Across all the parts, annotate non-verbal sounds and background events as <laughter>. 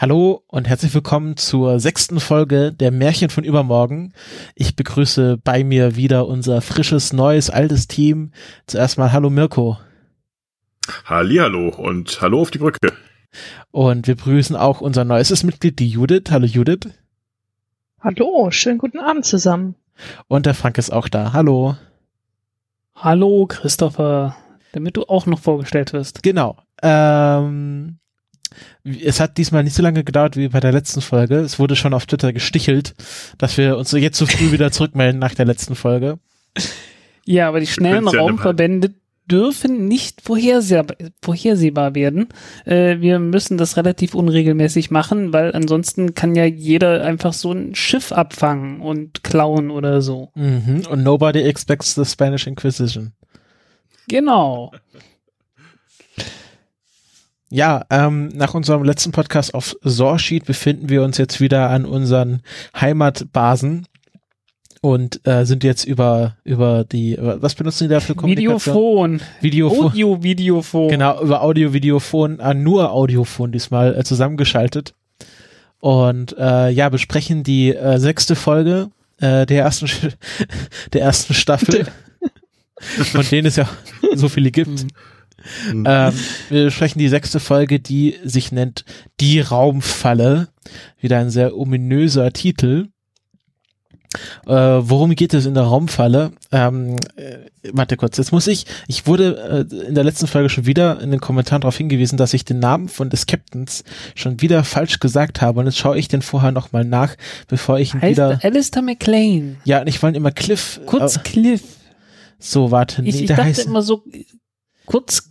Hallo und herzlich willkommen zur sechsten Folge der Märchen von übermorgen. Ich begrüße bei mir wieder unser frisches, neues, altes Team. Zuerst mal Hallo Mirko. Hallihallo und Hallo auf die Brücke. Und wir begrüßen auch unser neuestes Mitglied, die Judith. Hallo Judith. Hallo, schönen guten Abend zusammen. Und der Frank ist auch da. Hallo. Hallo Christopher, damit du auch noch vorgestellt wirst. Genau. Ähm, es hat diesmal nicht so lange gedauert wie bei der letzten Folge. Es wurde schon auf Twitter gestichelt, dass wir uns jetzt so früh wieder zurückmelden nach der letzten Folge. Ja, aber die schnellen ja Raumverbände dürfen nicht vorhersehbar, vorhersehbar werden. Äh, wir müssen das relativ unregelmäßig machen, weil ansonsten kann ja jeder einfach so ein Schiff abfangen und klauen oder so. Mhm. Und nobody expects the Spanish Inquisition. Genau. Ja, ähm, nach unserem letzten Podcast auf Sorsheet befinden wir uns jetzt wieder an unseren Heimatbasen und äh, sind jetzt über über die was benutzen die da für Kommunikation? Videophon. Videophon. Audio Videophon. Genau, über Audio Videophon, äh, nur Audiophon diesmal äh, zusammengeschaltet. Und äh, ja, besprechen die äh, sechste Folge äh, der ersten <laughs> der ersten Staffel. <laughs> von denen es ja so viele gibt. Mhm. Ähm, wir besprechen die sechste Folge, die sich nennt Die Raumfalle. Wieder ein sehr ominöser Titel. Äh, worum geht es in der Raumfalle? Ähm, äh, warte kurz, jetzt muss ich, ich wurde äh, in der letzten Folge schon wieder in den Kommentaren darauf hingewiesen, dass ich den Namen von des Captains schon wieder falsch gesagt habe und jetzt schaue ich den vorher nochmal nach, bevor ich ihn heißt wieder... Alistair McLean. Ja, und ich wollte immer Cliff... Kurz äh, Cliff. So, warte, nee, ich, ich der dachte heißt... immer so Kurz,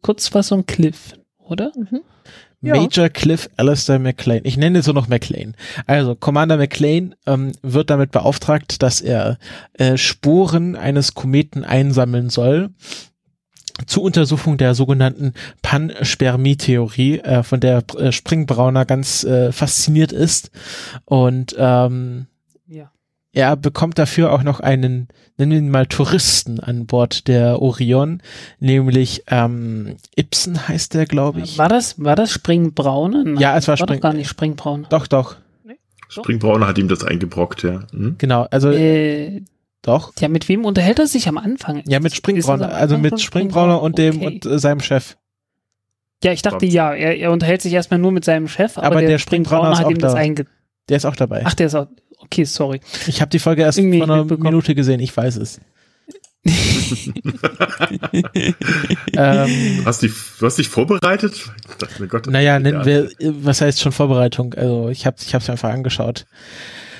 Kurzfassung Cliff, oder? Mhm. Major ja. Cliff Alistair McLean. Ich nenne es so noch McLean. Also Commander McLean ähm, wird damit beauftragt, dass er äh, Spuren eines Kometen einsammeln soll zur Untersuchung der sogenannten Panspermie-Theorie, äh, von der äh, Springbrauner ganz äh, fasziniert ist. Und ähm, ja. Er bekommt dafür auch noch einen nennen wir ihn mal Touristen an Bord der Orion, nämlich ähm, Ibsen heißt der, glaube ich. War das, war das Springbraune? Nein, ja, es war, war Spring gar nicht Springbraun. Doch, doch. Nee? Springbraune hat ihm das eingebrockt, ja. Hm? Genau, also äh, doch. Ja, mit wem unterhält er sich am Anfang? Ja, mit Springbrauner, also mit Springbrauner und dem okay. und äh, seinem Chef. Ja, ich dachte ja, er, er unterhält sich erstmal nur mit seinem Chef, aber, aber der, der Springbrauner hat ihm da. das einge... Der ist auch dabei. Ach, der ist auch. Okay, sorry. Ich habe die Folge erst Irgendwie vor einer Minute gesehen, ich weiß es. <laughs> ähm, hast die, du hast dich vorbereitet? Dachte, Gott, naja, nennen wir, was heißt schon Vorbereitung? Also ich habe ich hab's einfach angeschaut.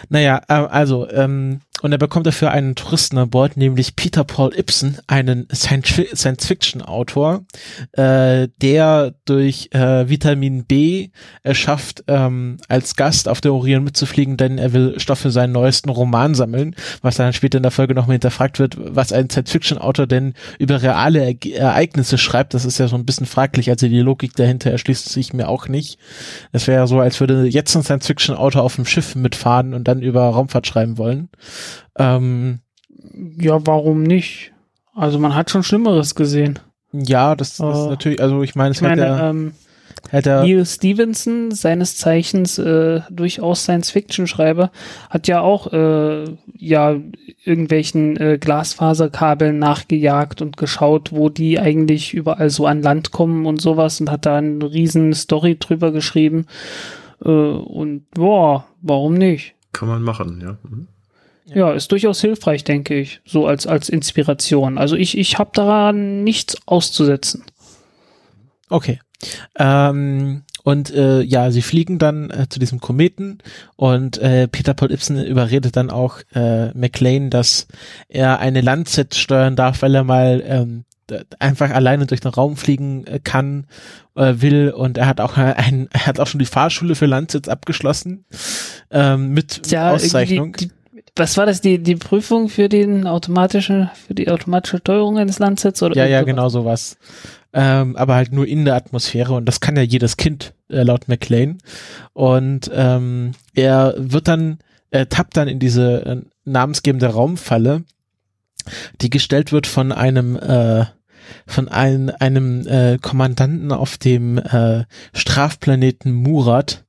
Naja, äh, also, ähm, und er bekommt dafür einen Touristen an Bord, nämlich Peter Paul Ibsen, einen Science-Fiction-Autor, äh, der durch äh, Vitamin B es schafft, ähm, als Gast auf der Orion mitzufliegen, denn er will Stoff für seinen neuesten Roman sammeln, was dann später in der Folge nochmal hinterfragt wird, was ein Science-Fiction-Autor denn über reale er Ereignisse schreibt. Das ist ja so ein bisschen fraglich, also die Logik dahinter erschließt sich mir auch nicht. Es wäre ja so, als würde jetzt ein Science-Fiction-Autor auf dem Schiff mitfahren und dann über Raumfahrt schreiben wollen. Ähm, ja, warum nicht? Also man hat schon Schlimmeres gesehen. Ja, das, das ist natürlich, also ich meine, es ich meine, hat ja, ähm, Hätte Neil Stevenson, seines Zeichens äh, durchaus Science-Fiction-Schreiber, hat ja auch äh, ja irgendwelchen äh, Glasfaserkabeln nachgejagt und geschaut, wo die eigentlich überall so an Land kommen und sowas und hat da eine riesen Story drüber geschrieben. Äh, und boah, warum nicht? Kann man machen, ja. Mhm. Ja, ist durchaus hilfreich, denke ich, so als, als Inspiration. Also ich, ich habe daran nichts auszusetzen. Okay. Ähm, und äh, ja, sie fliegen dann äh, zu diesem Kometen und äh, Peter Paul Ibsen überredet dann auch äh, McLean, dass er eine Landsat steuern darf, weil er mal ähm, einfach alleine durch den Raum fliegen äh, kann, äh, will und er hat auch ein, er hat auch schon die Fahrschule für Landsitz abgeschlossen ähm, mit ja, Auszeichnung. Die, die, was war das, die, die Prüfung für den automatischen, für die automatische Steuerung eines Landsets oder? Ja, ja, genau sowas. Ähm, aber halt nur in der Atmosphäre und das kann ja jedes Kind, äh, laut McLean. Und ähm, er wird dann, er tappt dann in diese äh, namensgebende Raumfalle, die gestellt wird von einem äh, von ein, einem äh, Kommandanten auf dem äh, Strafplaneten Murat,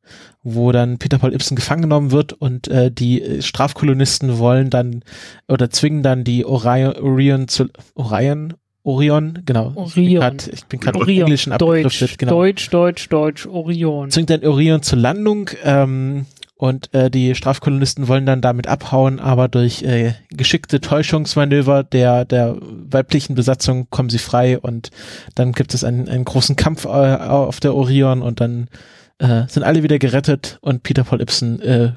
wo dann Peter Paul Ibsen gefangen genommen wird und äh, die äh, Strafkolonisten wollen dann oder zwingen dann die Orion, Orion zu Orion Orion, genau. Orion. Ich bin gerade im Englischen Deutsch, genau. Deutsch, Deutsch, Deutsch, Orion. Zwingt dann Orion zur Landung ähm, und äh, die Strafkolonisten wollen dann damit abhauen, aber durch äh, geschickte Täuschungsmanöver der, der weiblichen Besatzung kommen sie frei und dann gibt es einen, einen großen Kampf äh, auf der Orion und dann äh, sind alle wieder gerettet und Peter Paul Ibsen äh,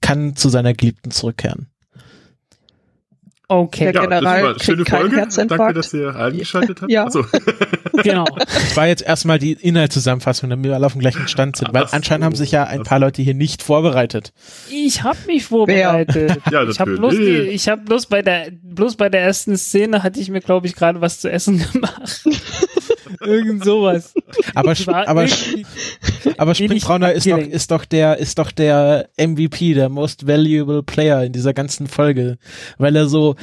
kann zu seiner Geliebten zurückkehren. Okay. Der General ja, kriegt keinen Herzinfarkt. Danke, dass ihr eingeschaltet habt. ja. Also. <laughs> genau. Das war jetzt erstmal die Inhaltszusammenfassung, damit wir alle auf dem gleichen Stand sind, weil Ach anscheinend so. haben sich ja ein paar Leute hier nicht vorbereitet. Ich habe mich vorbereitet. ja, ich habe bloß, die, ich hab bloß bei der bloß bei der ersten Szene hatte ich mir glaube ich gerade was zu essen <laughs> gemacht. Irgend sowas. Aber, aber, aber Springbrauner ist doch, ist doch der, ist doch der MVP, der most valuable player in dieser ganzen Folge. Weil er so,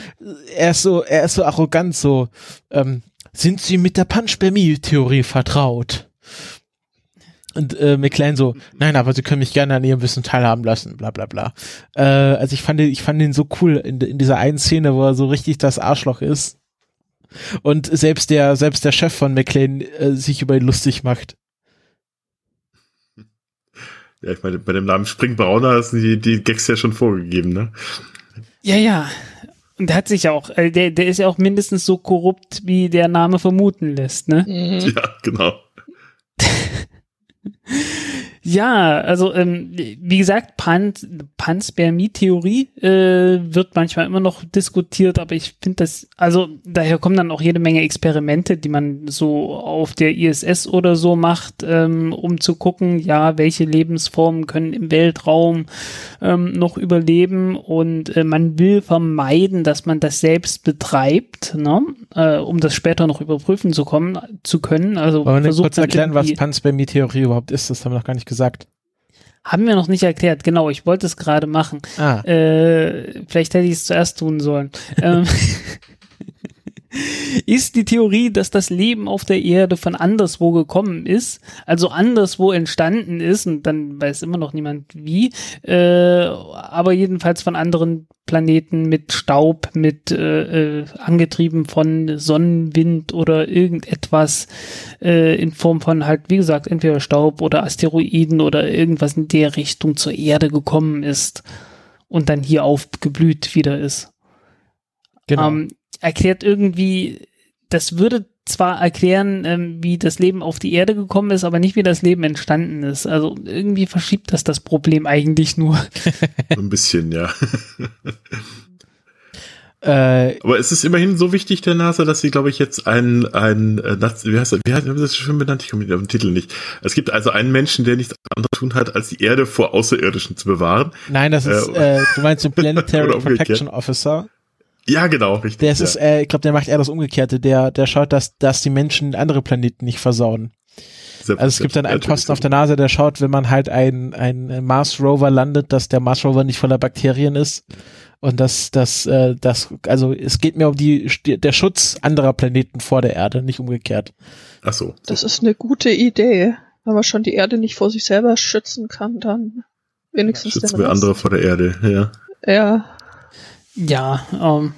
er ist so, er ist so arrogant, so, ähm, sind Sie mit der Panspermie-Theorie vertraut? Und äh, McLean so, nein, aber Sie können mich gerne an Ihrem Wissen teilhaben lassen, bla bla bla. Äh, also ich fand, ich fand ihn so cool in, in dieser einen Szene, wo er so richtig das Arschloch ist. Und selbst der, selbst der Chef von McLean äh, sich über ihn lustig macht. Ja, ich meine, bei dem Namen Springbrauner sind die, die Gags ja schon vorgegeben, ne? Ja, ja. Und der hat sich auch, äh, der, der ist ja auch mindestens so korrupt, wie der Name vermuten lässt, ne? Mhm. Ja, genau. <laughs> Ja, also ähm, wie gesagt, Pan Panspermie-Theorie äh, wird manchmal immer noch diskutiert, aber ich finde das, also daher kommen dann auch jede Menge Experimente, die man so auf der ISS oder so macht, ähm, um zu gucken, ja, welche Lebensformen können im Weltraum ähm, noch überleben und äh, man will vermeiden, dass man das selbst betreibt, ne? äh, um das später noch überprüfen zu kommen zu können. Also Wollen wir kurz erklären, was Panspermie-Theorie überhaupt ist? Das haben wir noch gar nicht gesagt gesagt. Haben wir noch nicht erklärt, genau, ich wollte es gerade machen. Ah. Äh, vielleicht hätte ich es zuerst tun sollen. <laughs> ähm, ist die Theorie, dass das Leben auf der Erde von anderswo gekommen ist, also anderswo entstanden ist, und dann weiß immer noch niemand wie, äh, aber jedenfalls von anderen Planeten mit Staub, mit äh, äh, angetrieben von Sonnenwind oder irgendetwas äh, in Form von halt, wie gesagt, entweder Staub oder Asteroiden oder irgendwas in der Richtung zur Erde gekommen ist und dann hier aufgeblüht wieder ist. Genau. Ähm, erklärt irgendwie, das würde zwar erklären, ähm, wie das Leben auf die Erde gekommen ist, aber nicht wie das Leben entstanden ist. Also irgendwie verschiebt das das Problem eigentlich nur. <laughs> Ein bisschen, ja. <laughs> Äh, aber es ist immerhin so wichtig der NASA, dass sie, glaube ich, jetzt ein, ein, äh, wie heißt das, wie heißt das schon benannt? Ich komme den Titel nicht. Es gibt also einen Menschen, der nichts anderes tun hat, als die Erde vor Außerirdischen zu bewahren. Nein, das ist, äh, äh du meinst den <laughs> Planetary Protection Officer. Ja, genau, richtig. Der ist, ja. ist äh, ich glaube, der macht eher das Umgekehrte. Der, der schaut, dass, dass die Menschen andere Planeten nicht versauen. Selbst, also es gibt dann einen Posten auf der Nase, der schaut, wenn man halt ein, ein Mars Rover landet, dass der Mars Rover nicht voller Bakterien ist. Und dass das, äh, das, also es geht mir um die der Schutz anderer Planeten vor der Erde, nicht umgekehrt. Ach so. Das ist eine gute Idee. Wenn man schon die Erde nicht vor sich selber schützen kann, dann wenigstens Schützen wir andere vor der Erde, ja. Ja. Ja, ähm,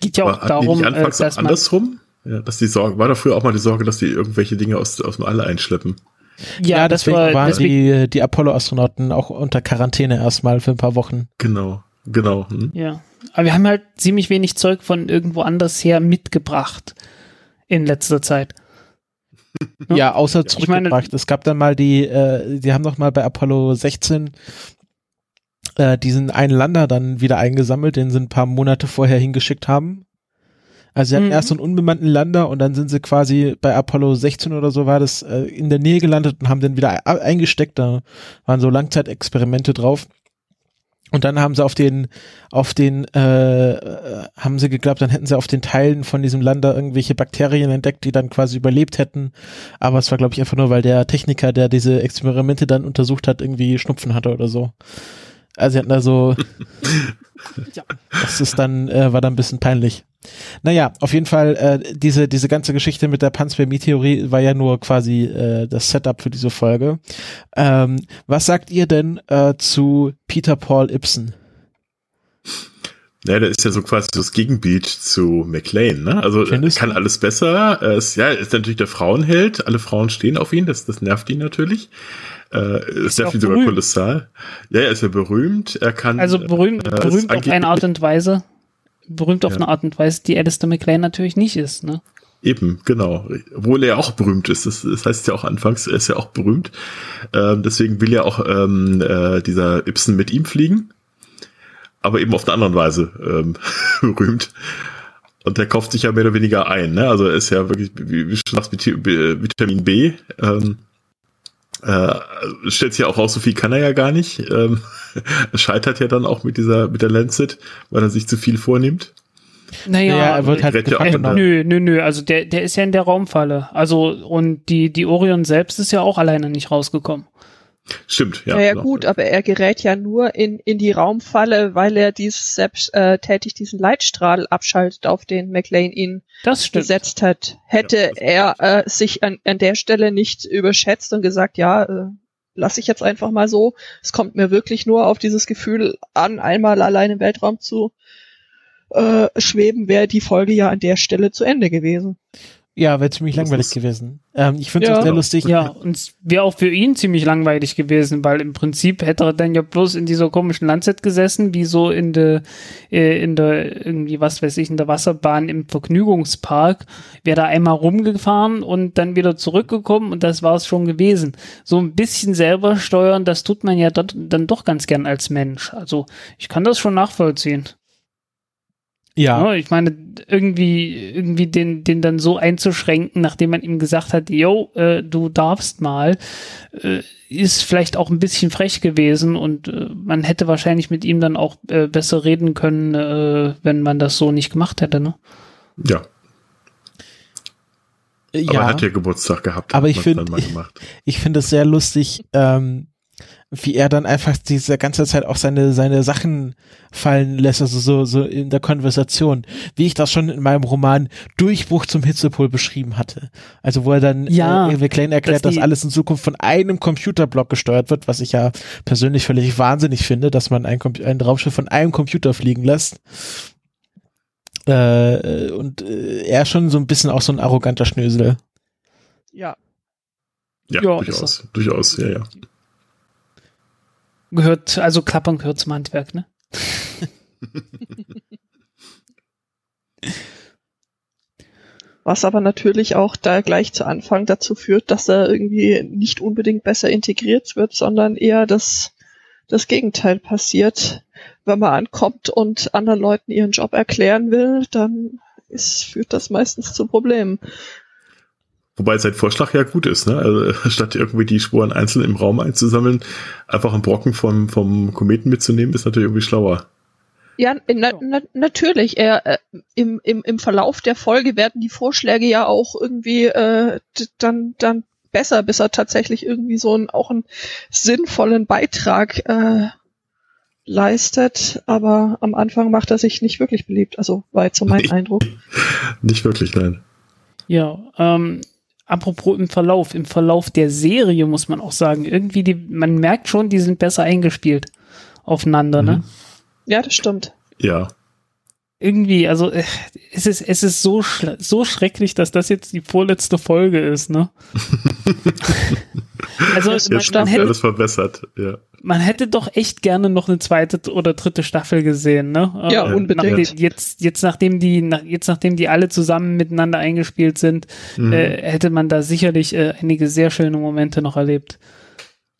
geht ja auch war, darum, die anfangs äh, dass andersrum, ja, dass die Sorge, war da früher auch mal die Sorge, dass die irgendwelche Dinge aus, aus dem All einschleppen. Ja, ja deswegen war, waren deswegen, die, die Apollo-Astronauten auch unter Quarantäne erstmal für ein paar Wochen. Genau, genau. Hm. Ja, aber wir haben halt ziemlich wenig Zeug von irgendwo anders her mitgebracht in letzter Zeit. Ja, außer zurückgebracht. Ich meine, es gab dann mal die, äh, die haben noch mal bei Apollo 16 äh, diesen einen Lander dann wieder eingesammelt, den sie ein paar Monate vorher hingeschickt haben. Also sie hatten mhm. erst so einen unbemannten Lander und dann sind sie quasi bei Apollo 16 oder so war das äh, in der Nähe gelandet und haben den wieder eingesteckt. Da waren so Langzeitexperimente drauf. Und dann haben sie auf den, auf den, äh, haben sie geglaubt, dann hätten sie auf den Teilen von diesem Lander irgendwelche Bakterien entdeckt, die dann quasi überlebt hätten. Aber es war, glaube ich, einfach nur, weil der Techniker, der diese Experimente dann untersucht hat, irgendwie Schnupfen hatte oder so. Also sie hatten da so, <laughs> ja. das ist dann, äh, war dann ein bisschen peinlich. Naja, auf jeden Fall, äh, diese, diese ganze Geschichte mit der Panspermie-Theorie war ja nur quasi äh, das Setup für diese Folge. Ähm, was sagt ihr denn äh, zu Peter Paul Ibsen? Ja, der ist ja so quasi das Gegenbild zu McLean, ne? Also Findest kann du? alles besser. Er ist, ja, ist natürlich der Frauenheld. Alle Frauen stehen auf ihn. Das, das nervt ihn natürlich. Äh, ist ihn sogar kolossal. Ja, er ist ja berühmt. Er kann. Also berühmt, äh, berühmt auf eine Art und Weise. Berühmt auf ja. eine Art und Weise, die Alistair McLean natürlich nicht ist, ne? Eben, genau. Obwohl er auch berühmt ist. Das, das heißt ja auch anfangs, er ist ja auch berühmt. Ähm, deswegen will ja auch ähm, äh, dieser Ibsen mit ihm fliegen aber eben auf eine andere Weise ähm, <laughs> berühmt. Und der kauft sich ja mehr oder weniger ein. Ne? Also er ist ja wirklich, wie, schon sagst, Vitamin B. Ähm, äh, stellt sich ja auch raus, so viel kann er ja gar nicht. Ähm, <laughs> er scheitert ja dann auch mit dieser, mit der Lancet, weil er sich zu viel vornimmt. Naja, ja, er wird halt äh, nö, nö, nö, also der, der ist ja in der Raumfalle. Also, und die, die Orion selbst ist ja auch alleine nicht rausgekommen. Stimmt, ja. Ja, ja gut, aber er gerät ja nur in, in die Raumfalle, weil er dies selbst äh, tätig diesen Leitstrahl abschaltet, auf den McLean ihn gesetzt hat. Hätte ja, er äh, sich an, an der Stelle nicht überschätzt und gesagt, ja, äh, lasse ich jetzt einfach mal so. Es kommt mir wirklich nur auf dieses Gefühl an, einmal allein im Weltraum zu äh, schweben, wäre die Folge ja an der Stelle zu Ende gewesen. Ja, wäre ziemlich langweilig gewesen. Ähm, ich finde es ja, sehr lustig. Ja, und wäre auch für ihn ziemlich langweilig gewesen, weil im Prinzip hätte er dann ja bloß in dieser komischen Landset gesessen, wie so in der, äh, in der, irgendwie, was weiß ich, in der Wasserbahn im Vergnügungspark, wäre da einmal rumgefahren und dann wieder zurückgekommen und das war es schon gewesen. So ein bisschen selber steuern, das tut man ja dort, dann doch ganz gern als Mensch. Also ich kann das schon nachvollziehen. Ja. ja. Ich meine, irgendwie, irgendwie den, den dann so einzuschränken, nachdem man ihm gesagt hat, yo, äh, du darfst mal, äh, ist vielleicht auch ein bisschen frech gewesen und äh, man hätte wahrscheinlich mit ihm dann auch äh, besser reden können, äh, wenn man das so nicht gemacht hätte, ne? Ja. Ja. Aber er hat ja Geburtstag gehabt. Aber ich finde, <laughs> ich, ich finde es sehr lustig, ähm, wie er dann einfach diese ganze Zeit auch seine, seine Sachen fallen lässt, also so, so in der Konversation, wie ich das schon in meinem Roman Durchbruch zum Hitzepol beschrieben hatte. Also wo er dann ja, äh, McLean erklärt, dass, dass alles in Zukunft von einem Computerblock gesteuert wird, was ich ja persönlich völlig wahnsinnig finde, dass man ein, ein Raumschiff von einem Computer fliegen lässt. Äh, und äh, er schon so ein bisschen auch so ein arroganter Schnösel. Ja. Ja, ja durchaus. Durchaus, ja, ja. Gehört, also Klappern gehört zum Handwerk, ne? Was aber natürlich auch da gleich zu Anfang dazu führt, dass er irgendwie nicht unbedingt besser integriert wird, sondern eher das, das Gegenteil passiert. Wenn man ankommt und anderen Leuten ihren Job erklären will, dann ist, führt das meistens zu Problemen. Wobei sein Vorschlag ja gut ist, ne? Also <laughs> statt irgendwie die Spuren einzeln im Raum einzusammeln, einfach einen Brocken vom, vom Kometen mitzunehmen, ist natürlich irgendwie schlauer. Ja, na, na, natürlich. Er, äh, im, im, Im Verlauf der Folge werden die Vorschläge ja auch irgendwie äh, dann, dann besser, bis er tatsächlich irgendwie so einen, auch einen sinnvollen Beitrag äh, leistet. Aber am Anfang macht er sich nicht wirklich beliebt. Also war jetzt so mein Eindruck. <laughs> Nicht wirklich, nein. Ja, ähm, apropos im Verlauf, im Verlauf der Serie muss man auch sagen, irgendwie die, man merkt schon, die sind besser eingespielt aufeinander, ne? mhm. ne? Ja, das stimmt. Ja. Irgendwie, also äh, es ist, es ist so, so schrecklich, dass das jetzt die vorletzte Folge ist, ne? <laughs> also man, man hätte, alles verbessert, ja. Man hätte doch echt gerne noch eine zweite oder dritte Staffel gesehen, ne? Ja, äh, unbedingt. Nach, jetzt, jetzt nachdem die, nach, jetzt nachdem die alle zusammen miteinander eingespielt sind, mhm. äh, hätte man da sicherlich äh, einige sehr schöne Momente noch erlebt.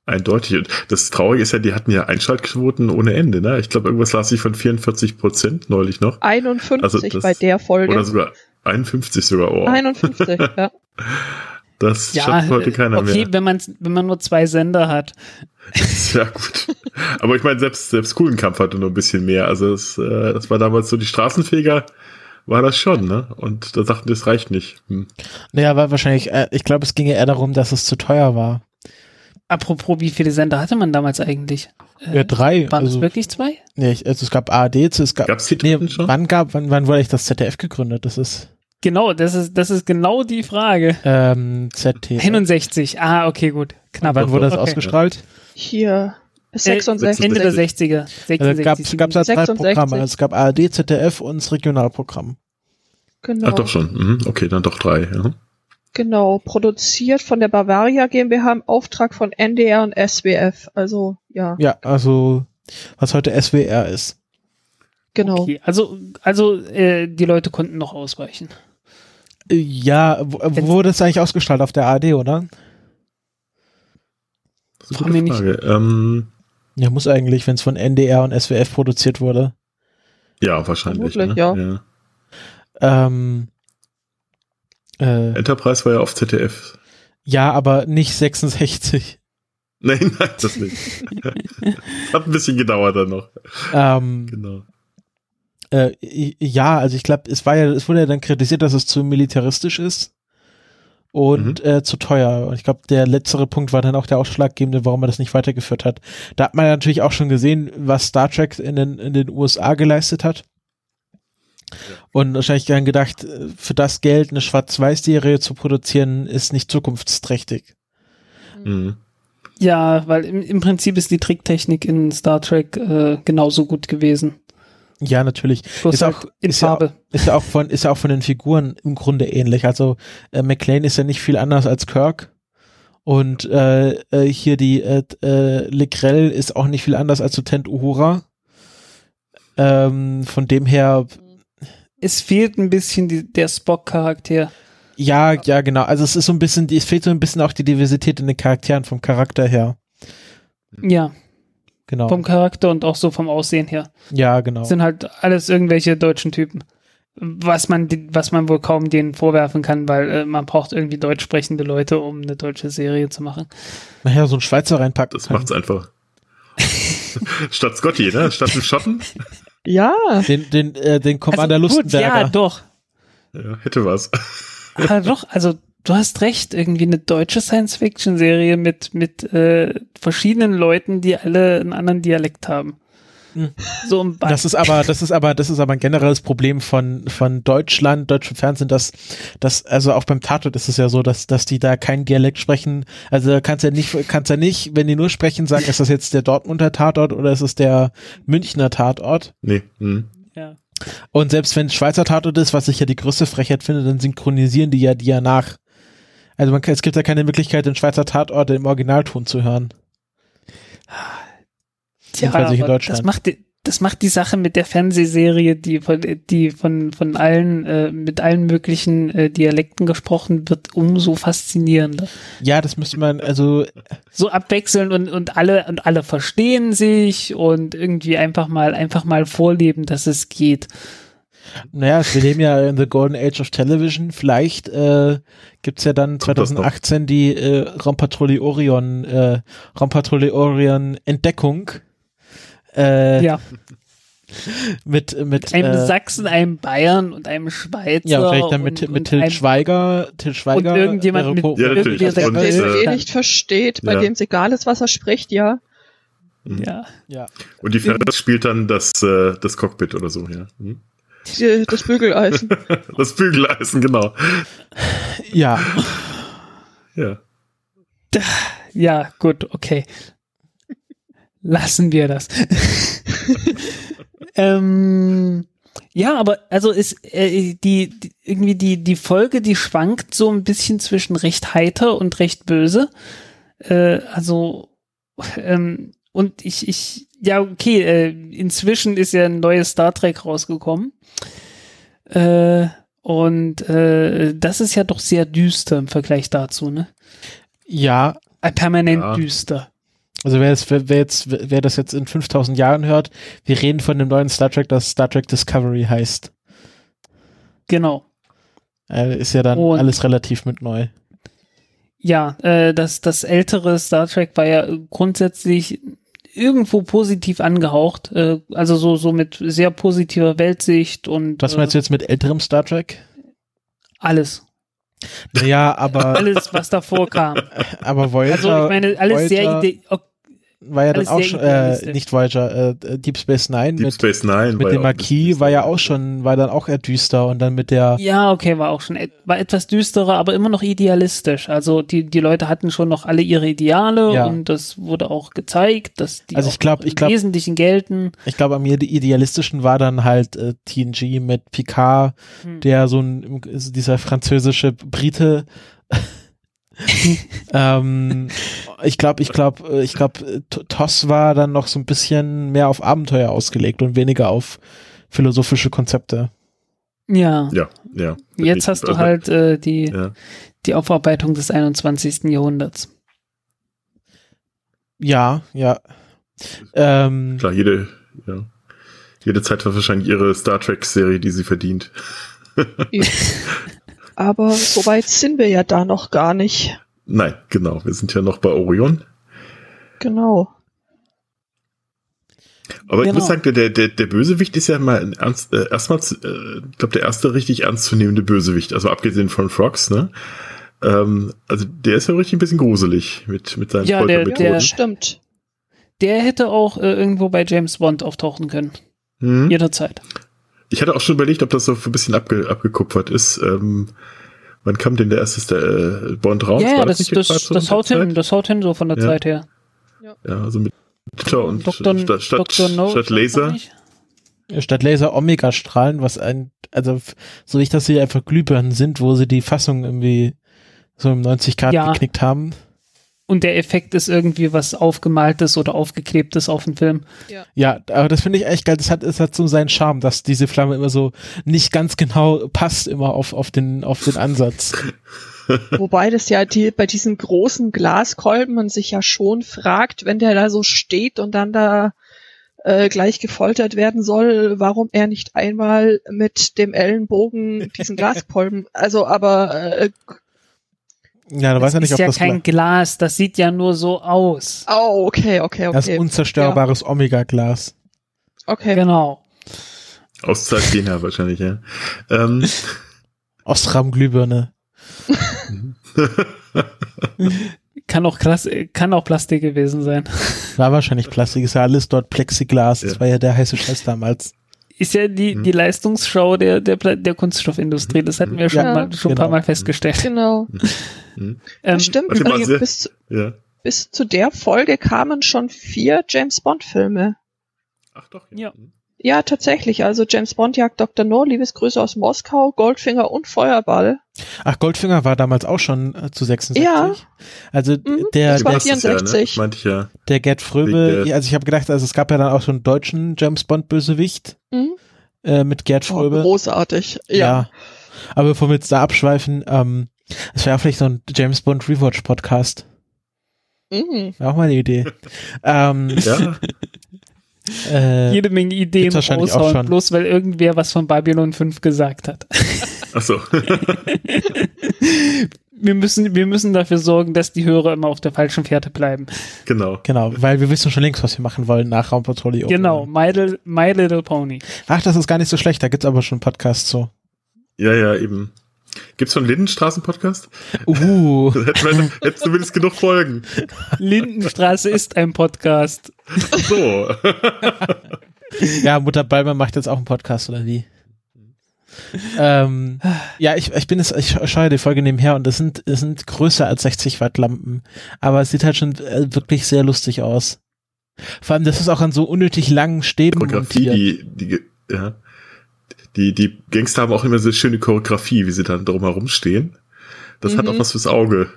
Eindeutig. Und das Traurige ist ja, die hatten ja Einschaltquoten ohne Ende, ne? Ich glaube, irgendwas las ich von 44 Prozent neulich noch. 51 also das, bei der Folge. Oder sogar 51 sogar. Oh. 51, ja. <laughs> Das ja, schafft heute keiner okay, mehr. Okay, wenn man, wenn man nur zwei Sender hat. <laughs> Ja, gut. Aber ich meine, selbst, selbst Kuhlenkampf hatte nur ein bisschen mehr. Also es, äh, das war damals so die Straßenfeger war das schon, ne? Und da sagten, das reicht nicht. Hm. Naja, war wahrscheinlich, äh, ich glaube, es ging ja eher darum, dass es zu teuer war. Apropos, wie viele Sender hatte man damals eigentlich? Äh, ja, drei. Waren also, es wirklich zwei? Nee, also es gab ARD, es gab. Gab's die nee, schon? Wann gab, wann, wann wurde ich das ZDF gegründet? Das ist. Genau, das ist, das ist genau die Frage. Ähm, ZDF. 61. Ah, okay, gut. Knapp. Wann wurde das okay. ausgestrahlt? Hier. 66. Äh, Ende der 60er. 66, also gab es gab drei Programme. Also es gab ARD, ZDF und das Regionalprogramm. Genau. Ach doch schon. Mhm. Okay, dann doch drei. Ja. Genau, produziert von der Bavaria GmbH im Auftrag von NDR und SWF. Also, ja. Ja, also, was heute SWR ist. Genau. Okay, also, also äh, die Leute konnten noch ausweichen. Ja, wo, wo wurde es eigentlich ausgestrahlt? Auf der ARD, oder? Das ist eine gute Frage. Ähm, ja, muss eigentlich, wenn es von NDR und SWF produziert wurde. Ja, wahrscheinlich. Ne? Ja. ja. Ähm, äh, Enterprise war ja auf ZDF. Ja, aber nicht 66. Nein, <laughs> nein, das nicht. <laughs> Hat ein bisschen gedauert dann noch. Ähm, genau. Äh, ja, also ich glaube, es war ja, es wurde ja dann kritisiert, dass es zu militaristisch ist und mhm. äh, zu teuer. Und ich glaube, der letztere Punkt war dann auch der ausschlaggebende, warum man das nicht weitergeführt hat. Da hat man natürlich auch schon gesehen, was Star Trek in den, in den USA geleistet hat. Und wahrscheinlich gern gedacht, äh, für das Geld eine Schwarz-Weiß-Serie zu produzieren, ist nicht zukunftsträchtig. Mhm. Ja, weil im, im, Prinzip ist die Tricktechnik in Star Trek äh, genauso gut gewesen. Ja, natürlich. Bloß ist auch in ist Farbe. Ja auch, ist ja auch von ist ja auch von den Figuren im Grunde ähnlich. Also äh, McLean ist ja nicht viel anders als Kirk und äh, äh, hier die äh, äh, Legrell ist auch nicht viel anders als Lieutenant Uhura. Ähm, von dem her es fehlt ein bisschen die, der Spock-Charakter. Ja, ja, genau. Also es ist so ein bisschen, es fehlt so ein bisschen auch die Diversität in den Charakteren vom Charakter her. Ja. Genau. Vom Charakter und auch so vom Aussehen her. Ja, genau. Das sind halt alles irgendwelche deutschen Typen. Was man, was man wohl kaum denen vorwerfen kann, weil äh, man braucht irgendwie deutsch sprechende Leute, um eine deutsche Serie zu machen. Naja, so ein Schweizer reinpacken. Das macht's einfach. <laughs> Statt Scotty, ne? Statt dem Schotten. Ja. Den, den, äh, den Commander also, Lustenberger. Gut, ja, doch. Ja, hätte was. Aber doch, also du hast recht, irgendwie eine deutsche Science-Fiction-Serie mit, mit äh, verschiedenen Leuten, die alle einen anderen Dialekt haben. Hm. So um das ist aber, das ist aber, das ist aber ein generelles Problem von, von Deutschland, deutschem Fernsehen, dass, dass, also auch beim Tatort ist es ja so, dass, dass die da keinen Dialekt sprechen. Also kannst ja nicht, kannst ja nicht, wenn die nur sprechen, sagen, ist das jetzt der Dortmunder Tatort oder ist es der Münchner Tatort? Nee. Hm. Ja. Und selbst wenn es Schweizer Tatort ist, was ich ja die größte Frechheit finde, dann synchronisieren die ja die ja nach. Also man, es gibt ja keine Möglichkeit, den Schweizer Tatort im Originalton zu hören. Ja, aber das macht, die, das macht die Sache mit der Fernsehserie, die von, die von, von allen, äh, mit allen möglichen äh, Dialekten gesprochen wird, umso faszinierender. Ja, das müsste man, also. So abwechseln und, und alle, und alle verstehen sich und irgendwie einfach mal, einfach mal vorleben, dass es geht. Naja, wir leben ja in the Golden Age of Television. Vielleicht äh, gibt ja dann 2018 die äh, Raumpatrouille Orion, äh, Raumpatrouille Orion Entdeckung äh, ja. mit, mit einem äh, Sachsen, einem Bayern und einem Schweizer. Ja, vielleicht dann mit, und, mit Til Schweiger, Til Schweiger. Und irgendjemand mit, ja, der den eh nicht versteht, bei ja. dem es egal ist, was er spricht, ja. Mhm. Ja. ja. Und die Ferris spielt dann das, äh, das Cockpit oder so, ja. Hm? Das Bügeleisen. <laughs> das Bügeleisen, genau. Ja. Ja. Ja, gut, okay lassen wir das. <laughs> ähm, ja, aber also ist äh, die, die, irgendwie die die Folge, die schwankt so ein bisschen zwischen recht heiter und recht böse. Äh, also ähm, und ich ich ja okay, äh, inzwischen ist ja ein neues Star Trek rausgekommen. Äh, und äh, das ist ja doch sehr düster im Vergleich dazu, ne? Ja. Äh, permanent ja. düster. Also wer, jetzt, wer, jetzt, wer das jetzt in 5000 Jahren hört, wir reden von dem neuen Star Trek, das Star Trek Discovery heißt. Genau. Äh, ist ja dann Und alles relativ mit neu. Ja, äh, das, das ältere Star Trek war ja grundsätzlich irgendwo positiv angehaucht, äh, also so, so mit sehr positiver Weltsicht und. Was meinst du jetzt mit älterem Star Trek? Alles. Naja, aber. <laughs> alles, was davor kam. Aber Voyager. Also, ich meine, alles Voyager, sehr war ja dann auch schon, äh, nicht Voyager, äh, Deep Space Nine. Deep mit, Space Nine. Mit dem Marquis war ja auch schon, war dann auch eher düster und dann mit der. Ja, okay, war auch schon, war etwas düsterer, aber immer noch idealistisch. Also die, die Leute hatten schon noch alle ihre Ideale ja. und das wurde auch gezeigt, dass die also ich glaub, ich glaub, im Wesentlichen gelten. Ich glaube, am idealistischen war dann halt äh, TNG mit Picard, hm. der so ein, dieser französische Brite <laughs> ähm, ich glaube, ich glaube, ich glaube, TOS war dann noch so ein bisschen mehr auf Abenteuer ausgelegt und weniger auf philosophische Konzepte. Ja. Ja, ja. Jetzt hast du halt äh, die, ja. die Aufarbeitung des 21. Jahrhunderts. Ja, ja. Ähm, Klar, jede, ja. Jede Zeit hat wahrscheinlich ihre Star Trek-Serie, die sie verdient. <laughs> <laughs> Aber so weit sind wir ja da noch gar nicht. Nein, genau. Wir sind ja noch bei Orion. Genau. Aber genau. ich muss genau. sagen, der, der, der Bösewicht ist ja mal ernst, äh, erstmal, äh, ich glaube, der erste richtig ernstzunehmende Bösewicht, also abgesehen von Frogs, ne? Ähm, also der ist ja richtig ein bisschen gruselig mit, mit seinen ja, der, der, stimmt. Der hätte auch äh, irgendwo bei James Bond auftauchen können. Hm? Jederzeit. Ich hatte auch schon überlegt, ob das so ein bisschen abge, abgekupfert ist. Ähm, wann kam denn der erste der, äh, Bond raus? Ja, das, das, das, so das haut hin, das haut hin so von der ja. Zeit her. Ja, ja also mit Twitter und Dr. statt, statt, no, statt Laser. Statt Laser Omega-Strahlen, was ein, also so wie ich das sehe, einfach Glühbirnen sind, wo sie die Fassung irgendwie so im 90 Grad ja. geknickt haben und der Effekt ist irgendwie was aufgemaltes oder aufgeklebtes auf dem Film. Ja, ja aber das finde ich echt geil. Das hat, das hat so seinen Charme, dass diese Flamme immer so nicht ganz genau passt immer auf, auf den, auf den Ansatz. <laughs> Wobei das ja die, bei diesen großen Glaskolben man sich ja schon fragt, wenn der da so steht und dann da äh, gleich gefoltert werden soll, warum er nicht einmal mit dem Ellenbogen diesen <laughs> Glaskolben, also aber äh, ja, du weißt ja nicht, ob ja das ist ja kein Glas, das sieht ja nur so aus. Oh, okay, okay, okay. Das ist unzerstörbares ja. Omega-Glas. Okay. Genau. Aus Zardina wahrscheinlich, ja. Ähm. <laughs> Osram-Glühbirne. <laughs> kann auch krass, kann auch Plastik gewesen sein. War wahrscheinlich Plastik, ist ja alles dort Plexiglas. Das war ja der heiße Scheiß damals ist ja die, mhm. die Leistungsschau der, der, der Kunststoffindustrie. Das hatten wir schon, ja, mal, schon genau. ein paar Mal festgestellt. Genau. <laughs> Mhm. Ähm, Stimmt, übrigens, bis, ja. bis zu der Folge kamen schon vier James Bond-Filme. Ach doch. Ja. Mhm. Ja, tatsächlich. Also James Bond jagt Dr. No, Liebesgrüße aus Moskau, Goldfinger und Feuerball. Ach, Goldfinger war damals auch schon äh, zu 66. Ja. Also mhm, der, das war 64. Ja, ne? ich ja. Der Gerd Fröbe, also ich habe gedacht, also es gab ja dann auch schon einen deutschen James Bond Bösewicht mhm. äh, mit Gerd oh, Fröbe. Oh, großartig. Ja. ja. Aber bevor wir jetzt da abschweifen, ähm, das wäre vielleicht so ein James Bond Rewatch Podcast. Mhm. Auch mal eine Idee. <laughs> ähm, ja. Äh, Jede Menge Ideen raushauen, bloß weil irgendwer was von Babylon 5 gesagt hat. Ach so. <laughs> wir müssen, wir müssen dafür sorgen, dass die Hörer immer auf der falschen Fährte bleiben. Genau. Genau, weil wir wissen schon längst, was wir machen wollen nach Raumpatrouille. Genau, My, My Little Pony. Ach, das ist gar nicht so schlecht, da gibt's aber schon Podcasts so. Ja, ja, eben. Gibt's schon Lindenstraßen-Podcast? Uh. <laughs> hätten wir zumindest genug Folgen. Lindenstraße ist ein Podcast. So. ja, Mutter Balmer macht jetzt auch einen Podcast, oder wie? ähm, ja, ich, ich bin es, ich schaue die Folge nebenher und es sind, es sind größer als 60 Watt Lampen. Aber es sieht halt schon äh, wirklich sehr lustig aus. Vor allem, das ist auch an so unnötig langen Stäben. Fotografie, die, die, ja die, die Gangster haben auch immer so schöne Choreografie, wie sie dann drumherum stehen. Das mhm. hat auch mhm. was fürs Auge.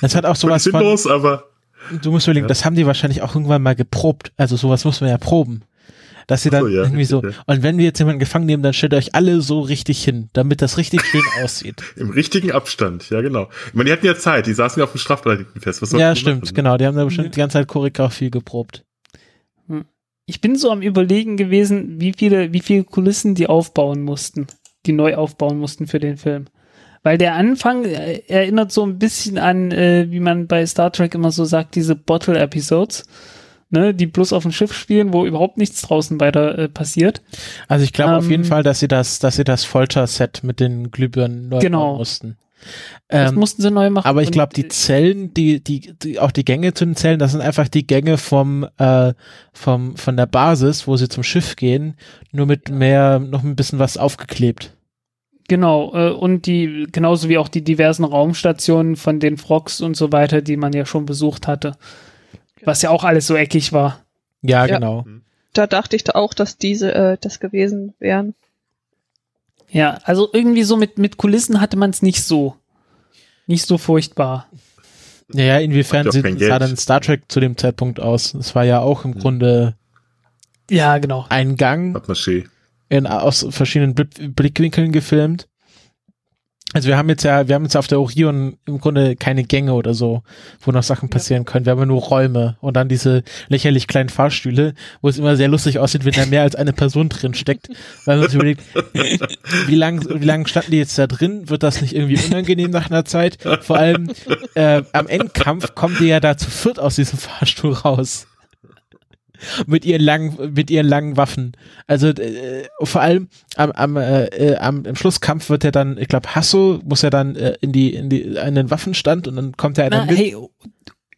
Das hat auch <laughs> sowas von, sinnlos, aber. Du musst überlegen, ja. das haben die wahrscheinlich auch irgendwann mal geprobt. Also sowas muss man ja proben. Dass sie dann so, ja, irgendwie so, ja. und wenn wir jetzt jemanden gefangen nehmen, dann stellt euch alle so richtig hin, damit das richtig schön <laughs> aussieht. Im richtigen Abstand, ja genau. Ich meine, die hatten ja Zeit, die saßen ja auf dem Strafberechtigten fest. Was ja, stimmt, machen? genau. Die haben da bestimmt die ganze Zeit Choreografie geprobt. Hm ich bin so am überlegen gewesen, wie viele, wie viele Kulissen die aufbauen mussten, die neu aufbauen mussten für den Film. Weil der Anfang äh, erinnert so ein bisschen an, äh, wie man bei Star Trek immer so sagt, diese Bottle-Episodes, ne, die bloß auf dem Schiff spielen, wo überhaupt nichts draußen weiter äh, passiert. Also ich glaube ähm, auf jeden ähm, Fall, dass sie das, dass sie das Folter-Set mit den Glühbirnen neu genau. mussten. Das ähm, mussten sie neu machen. Aber ich glaube, die Zellen, die, die, die, auch die Gänge zu den Zellen, das sind einfach die Gänge vom, äh, vom, von der Basis, wo sie zum Schiff gehen, nur mit mehr, noch ein bisschen was aufgeklebt. Genau, äh, und die, genauso wie auch die diversen Raumstationen von den Frogs und so weiter, die man ja schon besucht hatte. Was ja auch alles so eckig war. Ja, ja. genau. Da dachte ich da auch, dass diese äh, das gewesen wären. Ja, also irgendwie so mit, mit Kulissen hatte man es nicht so. Nicht so furchtbar. Naja, inwiefern sieht, sah dann Star Trek zu dem Zeitpunkt aus? Es war ja auch im hm. Grunde ja, genau. ein Gang in, aus verschiedenen Blickwinkeln gefilmt. Also wir haben jetzt ja, wir haben jetzt auf der Orion im Grunde keine Gänge oder so, wo noch Sachen passieren können. Wir haben nur Räume und dann diese lächerlich kleinen Fahrstühle, wo es immer sehr lustig aussieht, wenn da mehr als eine Person drin steckt. Weil man sich überlegt, wie lang, wie lang standen die jetzt da drin? Wird das nicht irgendwie unangenehm nach einer Zeit? Vor allem äh, am Endkampf kommen die ja da zu viert aus diesem Fahrstuhl raus mit ihren langen, mit ihren langen Waffen. Also äh, vor allem am, am, äh, äh, am im Schlusskampf wird er dann, ich glaube, Hasso muss er dann äh, in die in die in den Waffenstand und dann kommt er einer mit. Hey,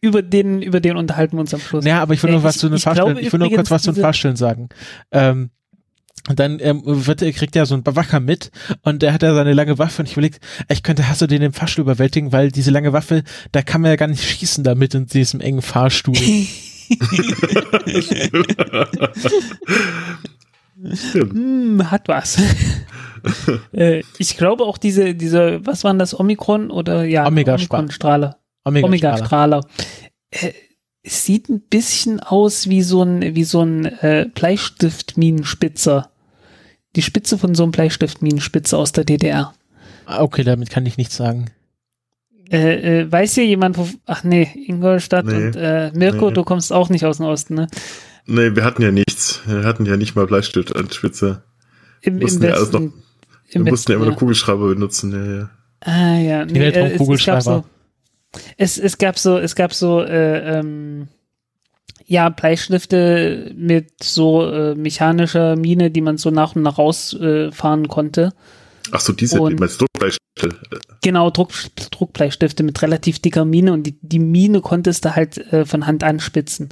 über den über den unterhalten wir uns am Schluss. Ja, aber ich will nur was zu den Fahrstellen, ich will nur kurz was zu den Fahrstellen sagen. Ähm, und dann ähm, wird, kriegt er so ein Bewacher mit und der hat ja seine lange Waffe und ich überlegt, ich könnte Hasso den im Fahrstuhl überwältigen, weil diese lange Waffe, da kann man ja gar nicht schießen damit in diesem engen Fahrstuhl. <laughs> hm, hat was. <laughs> äh, ich glaube auch diese, diese, was waren das, Omikron oder ja, Omega-Strahler. Omega-Strahler. Omega äh, es sieht ein bisschen aus wie so ein, wie so ein äh, Bleistiftminenspitzer. Die Spitze von so einem Bleistiftminenspitzer aus der DDR. Ah, okay, damit kann ich nichts sagen. Äh, äh, weiß hier jemand, wo, ach nee, Ingolstadt nee, und äh, Mirko, nee. du kommst auch nicht aus dem Osten, ne? Nee, wir hatten ja nichts. Wir hatten ja nicht mal Bleistift an Spitze. Im, wir mussten im ja alles noch, wir mussten ja immer ja. nur Kugelschreiber benutzen, ja, ja. Ah, ja. Nee, äh, Kugelschreiber. Es, es, gab so, es gab so, äh, ähm, ja, Bleistifte mit so äh, mechanischer Mine, die man so nach und nach rausfahren äh, konnte. Ach so, diese, und, meinst Druckbleistifte? Genau, Druck, Druckbleistifte mit relativ dicker Mine und die, die Mine konntest du halt äh, von Hand anspitzen.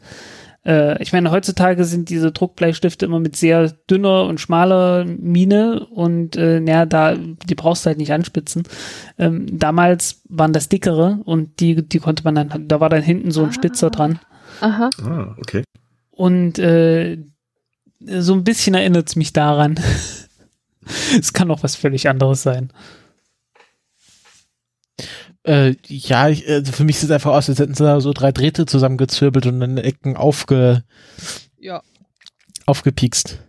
Äh, ich meine, heutzutage sind diese Druckbleistifte immer mit sehr dünner und schmaler Mine und äh, naja, da, die brauchst du halt nicht anspitzen. Ähm, damals waren das dickere und die, die konnte man dann, da war dann hinten so ein Spitzer ah. dran. Aha. Ah, okay. Und äh, so ein bisschen erinnert es mich daran. <laughs> es kann auch was völlig anderes sein. Äh, ja, ich, also für mich sieht es einfach aus, als hätten sie da so drei Drähte zusammengezwirbelt und dann Ecken aufge, ja. aufgepiekst.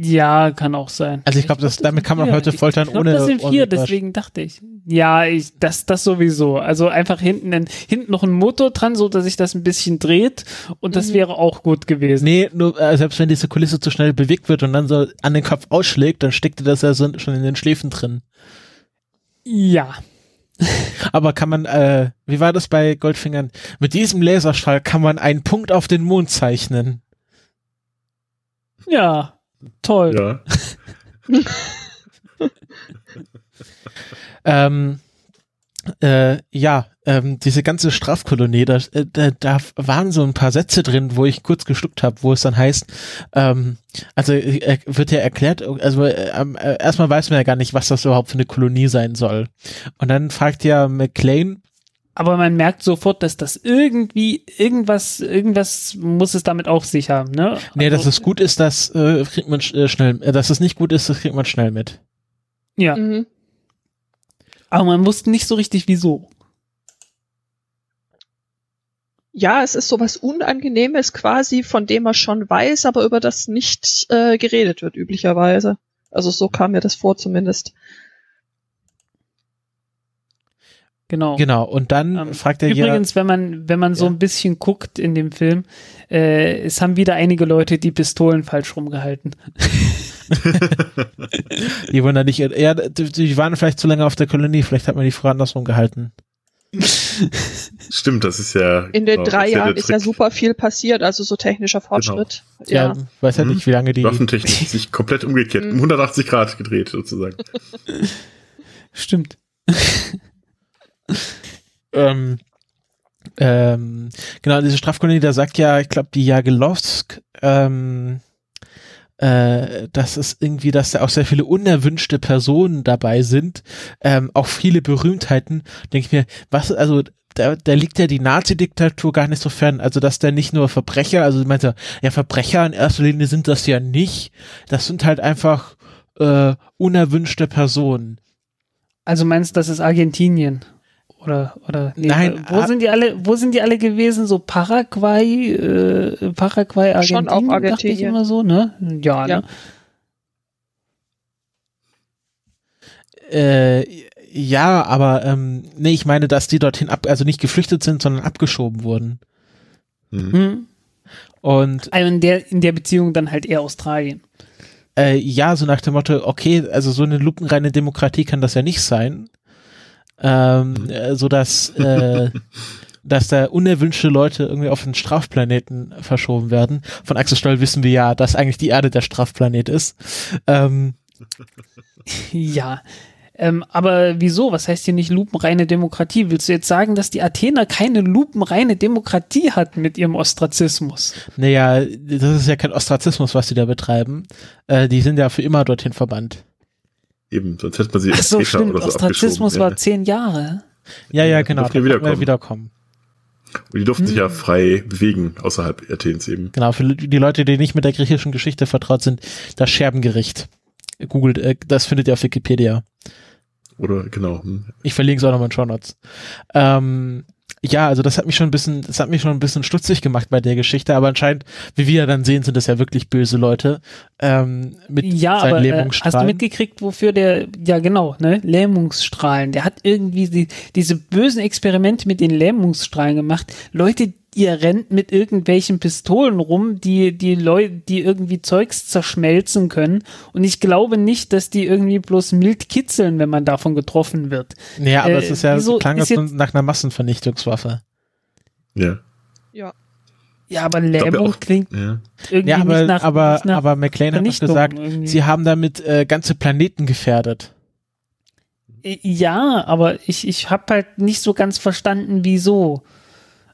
Ja, kann auch sein. Also ich glaube, damit kann man heute foltern ich glaub, ohne. Das sind vier, deswegen dachte ich. Ja, ich, das, das sowieso. Also einfach hinten, hinten noch ein Motor dran, so dass sich das ein bisschen dreht und das mhm. wäre auch gut gewesen. Nee, nur äh, selbst wenn diese Kulisse zu schnell bewegt wird und dann so an den Kopf ausschlägt, dann steckte das ja so schon in den Schläfen drin. Ja. <laughs> Aber kann man, äh, wie war das bei Goldfingern? Mit diesem Laserstrahl kann man einen Punkt auf den Mond zeichnen. Ja, Toll. Ja. <laughs> ähm, äh, ja, ähm, diese ganze Strafkolonie, da, äh, da, da waren so ein paar Sätze drin, wo ich kurz geschluckt habe, wo es dann heißt, ähm, also äh, wird ja erklärt, also äh, äh, erstmal weiß man ja gar nicht, was das überhaupt für eine Kolonie sein soll. Und dann fragt ja McLean, aber man merkt sofort, dass das irgendwie, irgendwas, irgendwas muss es damit auf sich haben, ne? Nee, dass also es gut ist, das äh, kriegt man äh, schnell, äh, dass es nicht gut ist, das kriegt man schnell mit. Ja. Mhm. Aber man wusste nicht so richtig, wieso. Ja, es ist sowas Unangenehmes quasi, von dem man schon weiß, aber über das nicht äh, geredet wird, üblicherweise. Also so kam mir das vor zumindest. Genau. Genau. Und dann ähm, fragt er Übrigens, wenn man, wenn man ja. so ein bisschen guckt in dem Film, äh, es haben wieder einige Leute die Pistolen falsch rumgehalten. <laughs> die wurden da nicht, ja, die waren vielleicht zu lange auf der Kolonie, vielleicht hat man die Frau andersrum gehalten. Stimmt, das ist ja. In den genau, drei Jahren ist ja super viel passiert, also so technischer genau. Fortschritt. Genau. Ja, ja, weiß ja nicht, wie lange die. Waffentechnik sich komplett umgekehrt, 180 Grad gedreht sozusagen. <laughs> Stimmt. <laughs> ähm, ähm, genau, diese Strafkolonie, da sagt ja, ich glaube, die Jagelowsk, ähm, äh, dass es irgendwie, dass da auch sehr viele unerwünschte Personen dabei sind, ähm, auch viele Berühmtheiten, denke ich mir, was, also da, da liegt ja die Nazi-Diktatur gar nicht so fern. Also, dass da nicht nur Verbrecher, also meinte, ja, Verbrecher in erster Linie sind das ja nicht. Das sind halt einfach äh, unerwünschte Personen. Also meinst du, das ist Argentinien? Oder, oder nee, Nein, wo sind die alle, wo sind die alle gewesen? So Paraguay, äh, Paraguay, Argentinien, Schon auch Argentinien. dachte ich immer so, ne? Ja, ja. ne? Äh, ja, aber ähm, nee, ich meine, dass die dorthin ab, also nicht geflüchtet sind, sondern abgeschoben wurden. Mhm. Hm. Und also in der in der Beziehung dann halt eher Australien. Äh, ja, so nach dem Motto, okay, also so eine lupenreine Demokratie kann das ja nicht sein ähm, äh, so dass äh, <laughs> dass da unerwünschte Leute irgendwie auf den Strafplaneten verschoben werden. Von Axel Stoll wissen wir ja, dass eigentlich die Erde der Strafplanet ist. Ähm, <laughs> ja. Ähm, aber wieso? Was heißt hier nicht lupenreine Demokratie? Willst du jetzt sagen, dass die Athener keine lupenreine Demokratie hatten mit ihrem Ostrazismus? Naja, das ist ja kein Ostrazismus, was sie da betreiben. Äh, die sind ja für immer dorthin verbannt. Eben, sonst hätte man sie Ach so, stimmt. oder so Ostrazismus war zehn Jahre. Ja, ja, genau. Durften wiederkommen. wiederkommen. Und die durften hm. sich ja hm. frei bewegen außerhalb Athens eben. Genau, für die Leute, die nicht mit der griechischen Geschichte vertraut sind, das Scherbengericht. Googelt, äh, das findet ihr auf Wikipedia. Oder genau. Hm. Ich verlinke es auch nochmal in Show Notes. Ähm, ja, also das hat mich schon ein bisschen, das hat mich schon ein bisschen stutzig gemacht bei der Geschichte, aber anscheinend, wie wir dann sehen, sind das ja wirklich böse Leute ähm, mit ja, seinen aber, Lähmungsstrahlen. Äh, hast du mitgekriegt, wofür der, ja genau, ne, Lähmungsstrahlen, der hat irgendwie die, diese bösen Experimente mit den Lähmungsstrahlen gemacht. Leute, ihr rennt mit irgendwelchen Pistolen rum, die die Leute, die irgendwie Zeugs zerschmelzen können. Und ich glaube nicht, dass die irgendwie bloß mild kitzeln, wenn man davon getroffen wird. Ja, aber äh, es ist ja wieso, klang ist jetzt, nach einer Massenvernichtungswaffe. Ja. Ja. Ja, aber Lähmung klingt ja. irgendwie ja, aber, nicht nach, aber, nicht nach aber McLean hat doch gesagt, irgendwie. sie haben damit äh, ganze Planeten gefährdet. Äh, ja, aber ich, ich habe halt nicht so ganz verstanden, wieso.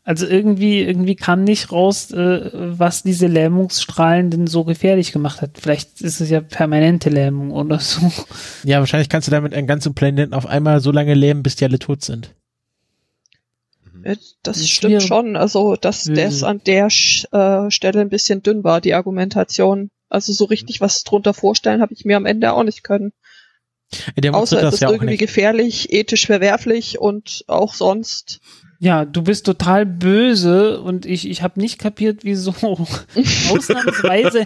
Also irgendwie, irgendwie kam nicht raus, äh, was diese Lähmungsstrahlen denn so gefährlich gemacht hat. Vielleicht ist es ja permanente Lähmung oder so. Ja, wahrscheinlich kannst du damit einen ganzen Planeten auf einmal so lange lähmen, bis die alle tot sind. Äh, das, das stimmt schon. Also, dass mhm. das an der äh, Stelle ein bisschen dünn war, die Argumentation. Also so richtig was drunter vorstellen habe ich mir am Ende auch nicht können. Der Außer es ist ja irgendwie gefährlich, ethisch verwerflich und auch sonst ja, du bist total böse und ich, ich habe nicht kapiert, wieso. <laughs> ausnahmsweise,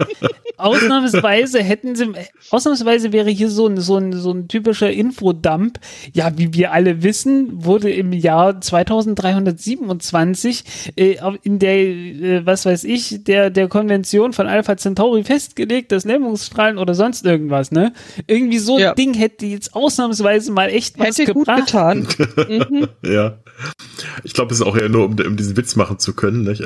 ausnahmsweise hätten sie, ausnahmsweise wäre hier so ein, so ein, so ein typischer Infodump. Ja, wie wir alle wissen, wurde im Jahr 2327 äh, in der, äh, was weiß ich, der, der Konvention von Alpha Centauri festgelegt, dass Lähmungsstrahlen oder sonst irgendwas, ne? Irgendwie so ja. ein Ding hätte jetzt ausnahmsweise mal echt was hätte gebracht. gut getan. <laughs> mhm. Ja. Ich glaube, es ist auch eher nur, um, um, diesen Witz machen zu können. Äh,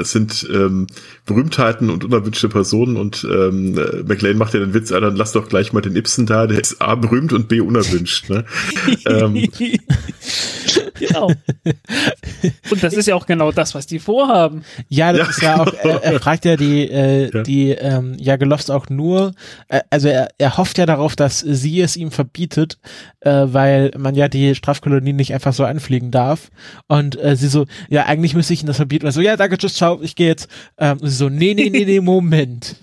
es sind ähm, Berühmtheiten und unerwünschte Personen und ähm, McLean macht ja den Witz, ah, dann lass doch gleich mal den Ibsen da, der ist A berühmt und B unerwünscht. Ne? <laughs> ähm. Genau. <laughs> Und das ist ja auch genau das, was die vorhaben. Ja, das ja, ist ja auch, er, er, fragt ja die, äh, ja. die ähm, Jagelovs auch nur, äh, also er, er hofft ja darauf, dass sie es ihm verbietet, äh, weil man ja die Strafkolonie nicht einfach so anfliegen darf. Und äh, sie so, ja, eigentlich müsste ich ihn das verbieten. Also, ja, danke, tschüss, ciao, ich gehe jetzt. Ähm, und sie so, nee, nee, nee, nee, <laughs> Moment.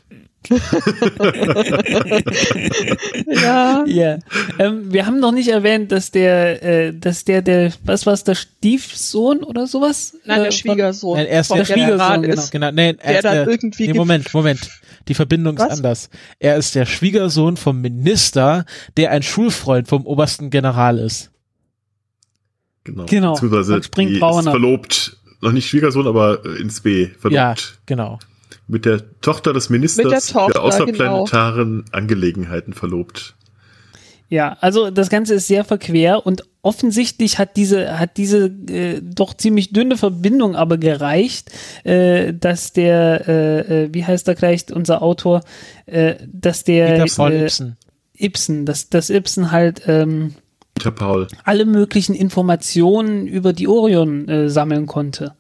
Ja. ja. Ähm, wir haben noch nicht erwähnt, dass der, äh, dass der, der, was war es, der Stiefsohn oder sowas? Nein, der äh, Schwiegersohn. Nein, er ist der Schwiegersohn, genau. genau. Nee, er der dann der, irgendwie nee, Moment, Moment. Die Verbindung was? ist anders. Er ist der Schwiegersohn vom Minister, der ein Schulfreund vom obersten General ist. Genau. genau. Beziehungsweise die ist verlobt, noch nicht Schwiegersohn, aber ins B verlobt. Ja, genau mit der Tochter des Ministers der Tochter, für außerplanetaren genau. Angelegenheiten verlobt. Ja, also das Ganze ist sehr verquer und offensichtlich hat diese hat diese äh, doch ziemlich dünne Verbindung aber gereicht, äh, dass der äh, äh wie heißt da gleich unser Autor, äh, dass der Peter Paul äh, Ibsen. Ibsen, dass dass Ibsen halt ähm, Peter Paul. alle möglichen Informationen über die Orion äh, sammeln konnte.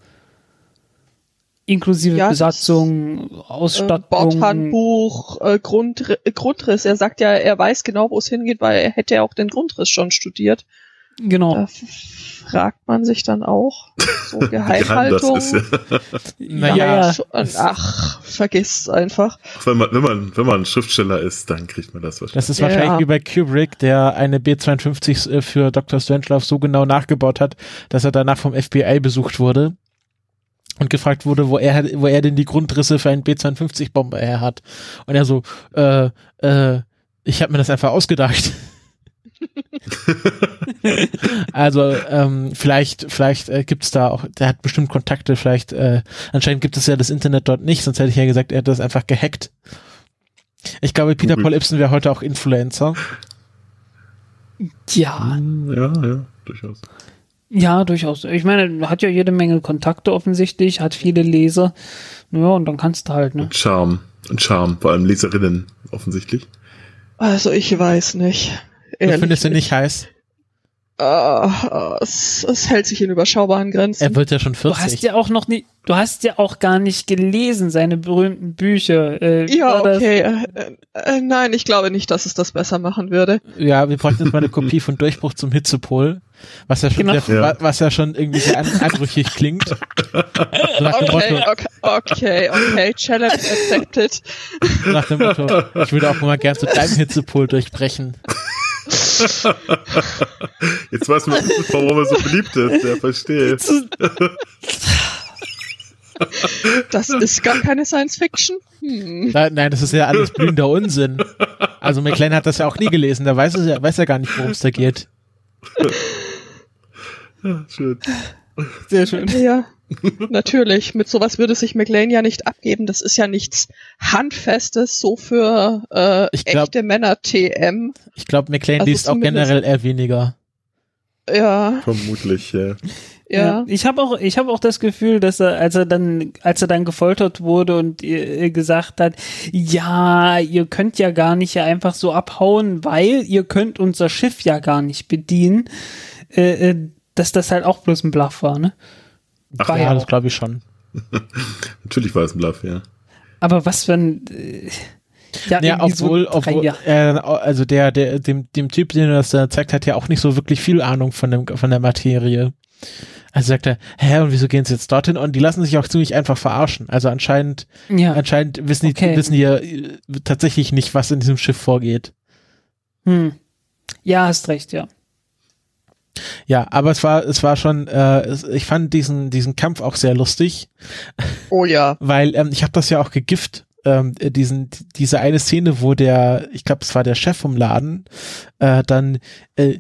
Inklusive Ja, Besatzung, Äh, Ausstattung. Bordhandbuch, äh, Grundri Grundriss. Er sagt ja, er weiß genau, wo es hingeht, weil er hätte ja auch den Grundriss schon studiert. Genau. Da fragt man sich dann auch, so <laughs> geheim Geheimhaltung. das ist, ja. Naja, Ja. schon- ach, vergiss einfach. Auch wenn man, wenn man, wenn man Schriftsteller ist, dann kriegt man das wahrscheinlich. Das ist Ja. wahrscheinlich wie bei Kubrick, der eine B-52 äh, für Dr. Strangelove so genau nachgebaut hat, dass er danach vom FBI besucht wurde und gefragt wurde, wo er, wo er denn die Grundrisse für einen B-52-Bomber her hat. Und er so, äh, äh, ich habe mir das einfach ausgedacht. <laughs> also ähm, vielleicht, vielleicht äh, gibt's da auch, der hat bestimmt Kontakte, vielleicht, äh, anscheinend gibt es ja das Internet dort nicht, sonst hätte ich ja gesagt, er hat das einfach gehackt. Ich glaube, Peter. Paul Ibsen wäre heute auch Influencer. Ja, ja, ja, durchaus. Ja, durchaus. Ich meine, hat ja jede Menge Kontakte offensichtlich, hat viele Leser. Ja, und dann kannst du halt, ne? Und Charme. Und Charme, vor allem Leserinnen offensichtlich. Also ich weiß nicht. Du Ehrlich findest ihn nicht heiß? Ah, es, es hält sich in überschaubaren Grenzen. Er wird ja schon Du hast 40. ja auch noch nie, du hast ja auch gar nicht gelesen, seine berühmten Bücher. Äh, ja, okay. Äh, äh, nein, ich glaube nicht, dass es das besser machen würde. Ja, wir bräuchten jetzt mal eine Kopie von Durchbruch zum Hitzepol, was ja schon, Genau. sehr, Ja. wa- was ja schon irgendwie sehr an, anrüchig klingt. So nach, dem Okay, Motto, okay, okay, okay. Challenge accepted. nach dem Motto, ich würde auch mal gern zu deinem Hitzepol durchbrechen. Jetzt weiß man, warum er so beliebt ist. Ja, verstehe. Das ist gar keine Science Fiction. Hm. Nein, nein, das ist ja alles blühender Unsinn. Also McLean hat das ja auch nie gelesen, da weiß, ja, weiß er gar nicht, worum es da geht. Ja, schön. Sehr schön. Ja, natürlich. Mit sowas würde sich McLean ja nicht abgeben. Das ist ja nichts Handfestes, so für äh, Ich glaub- echte Männer-TM. Ich glaube, McLean Also liest auch generell eher weniger. Ja, Vermutlich, ja. ja. Ich habe auch, ich habe auch das Gefühl, dass er, als er dann, als er dann gefoltert wurde und äh, gesagt hat, ja, ihr könnt ja gar nicht ja einfach so abhauen, weil ihr könnt unser Schiff ja gar nicht bedienen, äh, äh, dass das halt auch bloß ein Bluff war, ne? Ach, War Ja, ja das glaube ich schon. <laughs> Natürlich war es ein Bluff, ja. Aber was für ein, äh, ja, Ja, irgendwie so obwohl, obwohl, äh, also der, der, dem, dem Typ, den er das da zeigt, hat ja auch nicht so wirklich viel Ahnung von dem, von der Materie. Also sagt er, hä, und wieso gehen sie jetzt dorthin? Und die lassen sich auch ziemlich einfach verarschen. Also anscheinend, ja, anscheinend wissen die, Okay. wissen die ja äh, tatsächlich nicht, was in diesem Schiff vorgeht. hm. ja, hast recht, ja. Ja, aber es war, es war schon, äh, ich fand diesen, diesen Kampf auch sehr lustig, Oh ja. <laughs> weil ähm, ich habe das ja auch gegift, ähm, äh, diesen, diese eine Szene, wo der, ich glaube, es war der Chef vom Laden, äh, dann, äh,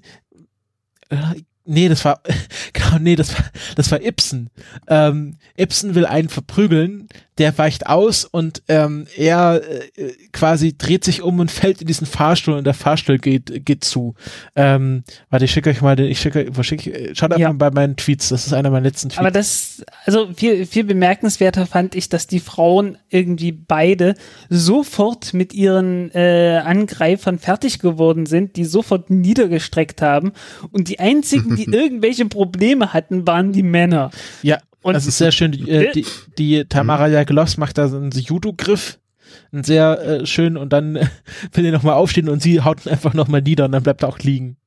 äh, nee, das war, <laughs> genau, nee, das war, das war Ibsen. Ähm, Ibsen will einen verprügeln, der weicht aus und ähm, er äh, quasi dreht sich um und fällt in diesen Fahrstuhl und der Fahrstuhl geht, geht zu. Ähm, warte, ich schicke euch mal den, ich schicke, wo schicke ich, schaut einfach Ja. mal bei meinen Tweets, das ist einer meiner letzten Tweets. Aber das, also viel, viel bemerkenswerter fand ich, dass die Frauen irgendwie beide sofort mit ihren äh, Angreifern fertig geworden sind, die sofort niedergestreckt haben. Und die einzigen, die <laughs> irgendwelche Probleme hatten, waren die Männer. Ja, Und- das ist sehr schön. Die, äh, die, die Tamara Jagelos macht da so einen Judo-Griff, einen sehr äh, schön und dann äh, <laughs> will er nochmal aufstehen und sie haut ihn einfach nochmal nieder und dann bleibt er auch liegen.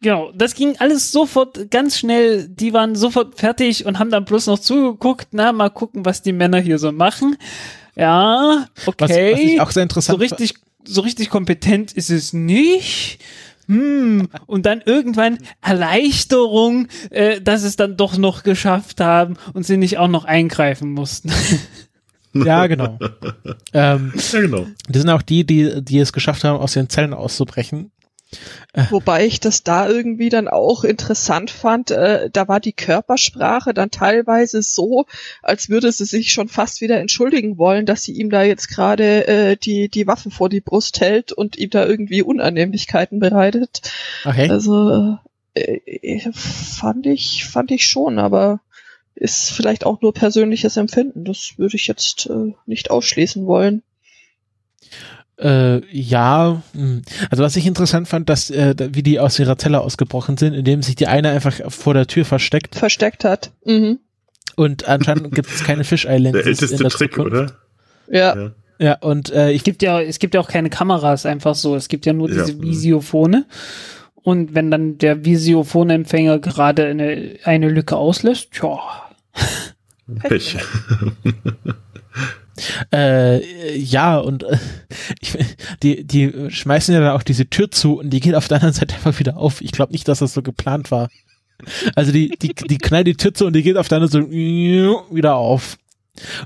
Genau, das ging alles sofort ganz schnell. Die waren sofort fertig und haben dann bloß noch zugeguckt. Na, mal gucken, was die Männer hier so machen. Ja, Was, okay. was ich auch sehr so interessant richtig, so richtig kompetent ist es nicht. Hm. Und dann irgendwann Erleichterung, äh, dass es dann doch noch geschafft haben und sie nicht auch noch eingreifen mussten. <laughs> Ja, genau. <laughs> ähm, Ja, genau. das sind auch die, die, die es geschafft haben, aus ihren Zellen auszubrechen. Wobei ich das da irgendwie dann auch interessant fand, äh, da war die Körpersprache dann teilweise so, als würde sie sich schon fast wieder entschuldigen wollen, dass sie ihm da jetzt gerade äh, die, die Waffe vor die Brust hält und ihm da irgendwie Unannehmlichkeiten bereitet. Okay. Also äh, äh, fand ich, fand ich schon, aber ist vielleicht auch nur persönliches Empfinden. Das würde ich jetzt äh, nicht ausschließen wollen. Äh, ja, hm. also was ich interessant fand, dass äh, wie die aus ihrer Zelle ausgebrochen sind, indem sich die eine einfach vor der Tür versteckt. Versteckt hat. Mhm. Und anscheinend <laughs> gibt es keine Fish Islands. Der älteste in der Trick, Zukunft. oder? Ja. ja. Ja, und äh, ich gibt ja, es gibt ja auch keine Kameras einfach so. Es gibt ja nur diese ja. Visiophone. Und wenn dann der Visiophonempfänger gerade eine, eine Lücke auslässt, tja. Pech. <laughs> äh, ja, und äh, ich, die, die schmeißen ja dann auch diese Tür zu und die geht auf der anderen Seite einfach wieder auf. Ich glaube nicht, dass das so geplant war. Also die, die, die knallt die Tür zu und die geht auf der anderen Seite wieder auf.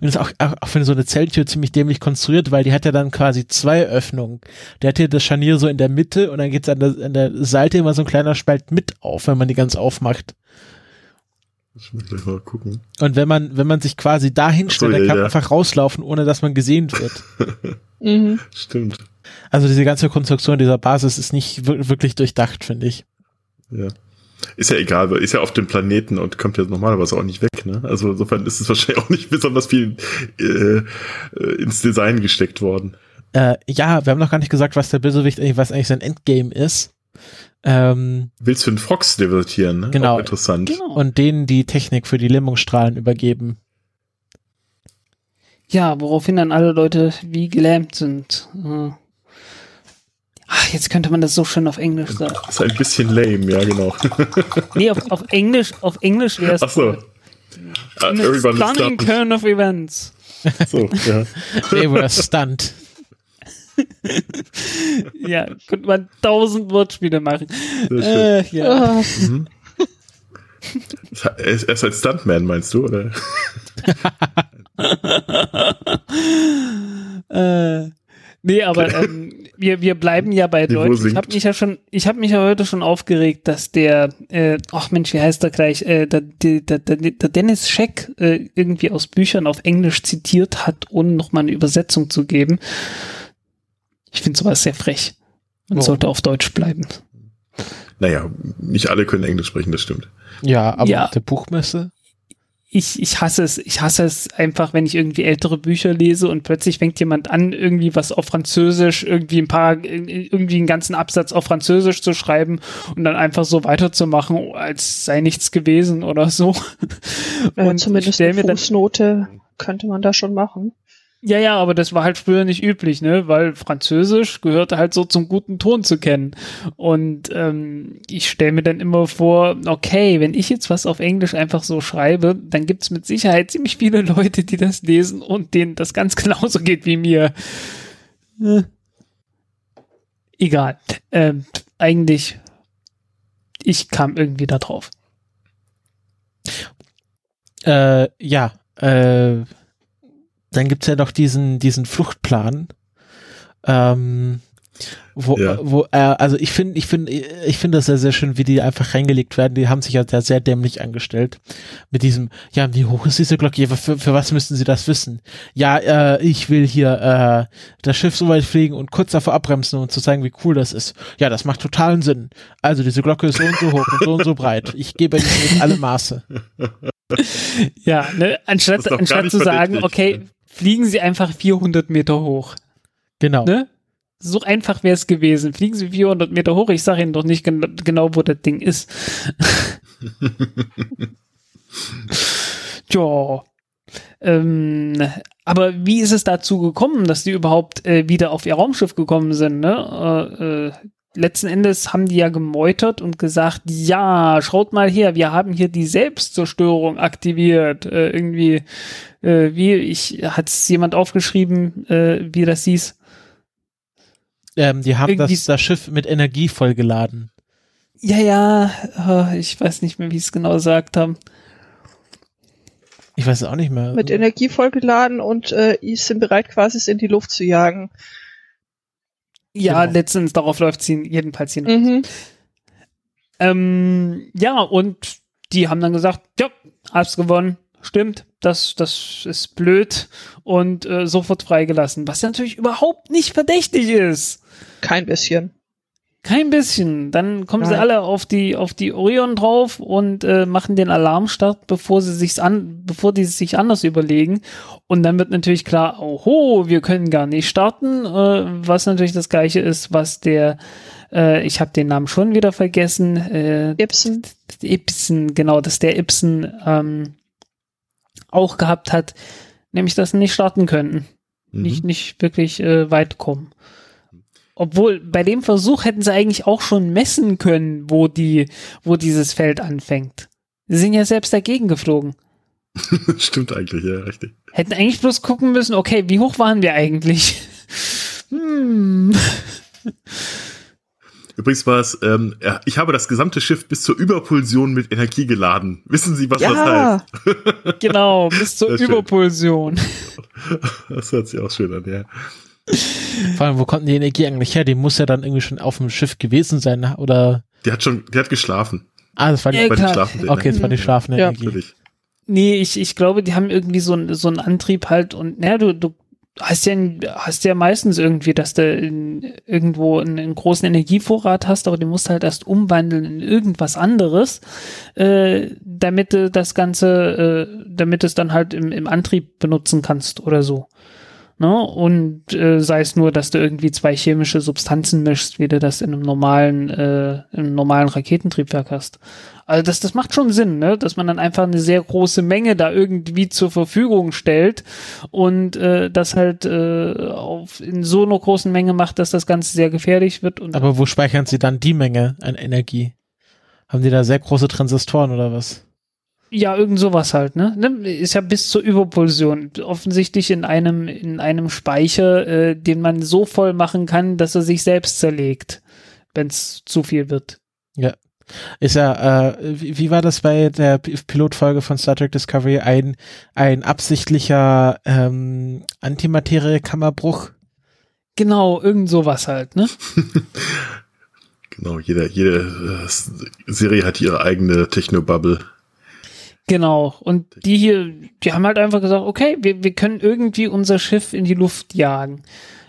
Und ist auch, auch, auch für so eine Zelltür ziemlich dämlich konstruiert, weil die hat ja dann quasi zwei Öffnungen. Der hat hier das Scharnier so in der Mitte und dann geht's an der, an der Seite immer so ein kleiner Spalt mit auf, wenn man die ganz aufmacht. Ich muss gleich mal gucken. Und wenn man, wenn man sich quasi da hinstellt, so, dann kann man einfach rauslaufen, ohne dass man gesehen <laughs> wird. mhm. Stimmt. Also diese ganze Konstruktion dieser Basis ist nicht wirklich durchdacht, finde ich. Ja. Ist ja egal, ist ja auf dem Planeten und kommt ja normalerweise auch nicht weg, ne? Also insofern ist es <laughs> wahrscheinlich auch nicht besonders viel äh, äh, ins Design gesteckt worden. Äh, ja, wir haben noch gar nicht gesagt, was der Bösewicht eigentlich, was eigentlich sein Endgame ist. Ähm, Willst du einen Fox divertieren, ne? Genau. Auch interessant. Genau. Und denen die Technik für die Lähmungsstrahlen übergeben. Ja, woraufhin dann alle Leute wie gelähmt sind. Äh. Ach, jetzt könnte man das so schön auf Englisch sagen. Das ist ein bisschen lame, ja, genau. <laughs> nee, auf, auf Englisch, auf Englisch wäre es. Ach so. Uh, stunning turn of events. So, ja. They were stunned. <laughs> ja, könnte man tausend Wortspiele machen. Äh, ja. Mhm. Er ist, er ist ein Stuntman, meinst du, oder? <laughs> äh, Nee, aber <laughs> ähm, wir, wir bleiben ja bei Deutsch. Ich habe mich ja schon, ich habe mich ja heute schon aufgeregt, dass der, äh, ach Mensch, wie heißt der gleich, äh, der, der, der, der Dennis Scheck äh, irgendwie aus Büchern auf Englisch zitiert hat, ohne nochmal eine Übersetzung zu geben. Ich finde sowas sehr frech. Man oh. sollte auf Deutsch bleiben. Naja, nicht alle können Englisch sprechen, das stimmt. Ja, aber ja. der Buchmesse ich, ich hasse es. Ich hasse es einfach, wenn ich irgendwie ältere Bücher lese und plötzlich fängt jemand an, irgendwie was auf Französisch, irgendwie ein paar, irgendwie einen ganzen Absatz auf Französisch zu schreiben und dann einfach so weiterzumachen, als sei nichts gewesen oder so. Ja, und zumindest eine Fußnote könnte man da schon machen. Ja, ja, aber das war halt früher nicht üblich, ne? Weil Französisch gehörte halt so zum guten Ton zu kennen. Und ähm, ich stelle mir dann immer vor, okay, wenn ich jetzt was auf Englisch einfach so schreibe, dann gibt's mit Sicherheit ziemlich viele Leute, die das lesen und denen das ganz <laughs> genauso geht wie mir. Äh. Egal. Ähm, eigentlich, ich kam irgendwie da drauf. Äh, ja, äh dann gibt's ja noch diesen, diesen Fluchtplan. Ähm, wo, ja. wo äh, also ich finde, ich finde, ich finde das sehr, sehr schön, wie die einfach reingelegt werden. Die haben sich ja sehr, sehr dämlich angestellt. Mit diesem, ja, wie hoch ist diese Glocke? Für, für was müssten sie das wissen? Ja, äh, ich will hier äh, das Schiff so weit fliegen und kurz davor abbremsen und zu zeigen, wie cool das ist. Ja, das macht totalen Sinn. Also diese Glocke ist so und so hoch und so und so breit. Ich gebe Ihnen alle Maße. Ja, ne, anstatt, anstatt zu sagen, okay, fliegen Sie einfach 400 Meter hoch. Genau. Ne? So einfach wäre es gewesen. Fliegen Sie 400 Meter hoch. Ich sage Ihnen doch nicht gen genau, wo das Ding ist. <laughs> Tja. Ähm, aber wie ist es dazu gekommen, dass die überhaupt äh, wieder auf ihr Raumschiff gekommen sind? Ne? Äh, äh, letzten Endes haben die ja gemeutert und gesagt, ja, schaut mal her, wir haben hier die Selbstzerstörung aktiviert. Äh, irgendwie, äh, wie, ich, hat es jemand aufgeschrieben, äh, wie das hieß? Ähm, die haben das, das Schiff mit Energie vollgeladen. Ja, ja, oh, ich weiß nicht mehr, wie es genau gesagt haben. Ich weiß es auch nicht mehr. Mit Energie vollgeladen und äh, sind bereit, quasi es in die Luft zu jagen. Ja, genau. letztens darauf läuft sie jedenfalls hin. Mhm. Ähm, ja, und die haben dann gesagt, ja, hab's gewonnen, stimmt, das, das ist blöd und äh, sofort freigelassen, was natürlich überhaupt nicht verdächtig ist. Kein bisschen. Kein bisschen. Dann kommen Nein. sie alle auf die auf die Orion drauf und äh, machen den Alarmstart, bevor sie sich an, bevor die sich anders überlegen. Und dann wird natürlich klar, oho, wir können gar nicht starten, äh, was natürlich das gleiche ist, was der äh, ich habe den Namen schon wieder vergessen. Äh, Ibsen. Ibsen, genau, dass der Ibsen ähm, auch gehabt hat, nämlich dass sie nicht starten könnten. Mhm. Nicht, nicht wirklich äh, weit kommen. Obwohl, bei dem Versuch hätten sie eigentlich auch schon messen können, wo die, wo dieses Feld anfängt. Sie sind ja selbst dagegen geflogen. <laughs> Stimmt eigentlich, ja, richtig. Hätten eigentlich bloß gucken müssen, okay, wie hoch waren wir eigentlich? <laughs> hm. Übrigens war es, ähm, ja, ich habe das gesamte Schiff bis zur Überpulsion mit Energie geladen. Wissen Sie, was ja, das heißt? genau, bis zur <laughs> Überpulsion. Das hört sich auch schön an, ja. Vor allem, wo kommt die Energie eigentlich her? Die muss ja dann irgendwie schon auf dem Schiff gewesen sein, oder? Die hat schon, die hat geschlafen. Ah, das war die, ja, die schlafende Okay, das war die schlafende ja. Energie. Natürlich. Nee, ich, ich glaube, die haben irgendwie so, so einen Antrieb halt und, naja, du, du hast ja, hast ja meistens irgendwie, dass du in, irgendwo einen, einen, großen Energievorrat hast, aber den musst du halt erst umwandeln in irgendwas anderes, äh, damit du das Ganze, äh, damit es dann halt im, im Antrieb benutzen kannst oder so. Ne? Und äh, sei es nur, dass du irgendwie zwei chemische Substanzen mischst, wie du das in einem normalen, äh, im normalen Raketentriebwerk hast. Also das, das macht schon Sinn, ne? dass man dann einfach eine sehr große Menge da irgendwie zur Verfügung stellt und äh, das halt äh, auf, in so einer großen Menge macht, dass das Ganze sehr gefährlich wird. Und Aber wo speichern sie dann die Menge an Energie? Haben die da sehr große Transistoren oder was? Ja, irgend sowas halt, ne? ne? Ist ja bis zur Überpulsion. Offensichtlich in einem, in einem Speicher, äh, den man so voll machen kann, dass er sich selbst zerlegt, wenn es zu viel wird. Ja. Ist ja, äh, wie, wie war das bei der Pilotfolge von Star Trek Discovery? Ein, ein absichtlicher ähm, Antimaterie-Kammerbruch? Genau, irgend sowas halt, ne? <laughs> genau, jede, jede äh, Serie hat ihre eigene Technobubble. Genau. Und die hier, die haben halt einfach gesagt, okay, wir, wir können irgendwie unser Schiff in die Luft jagen.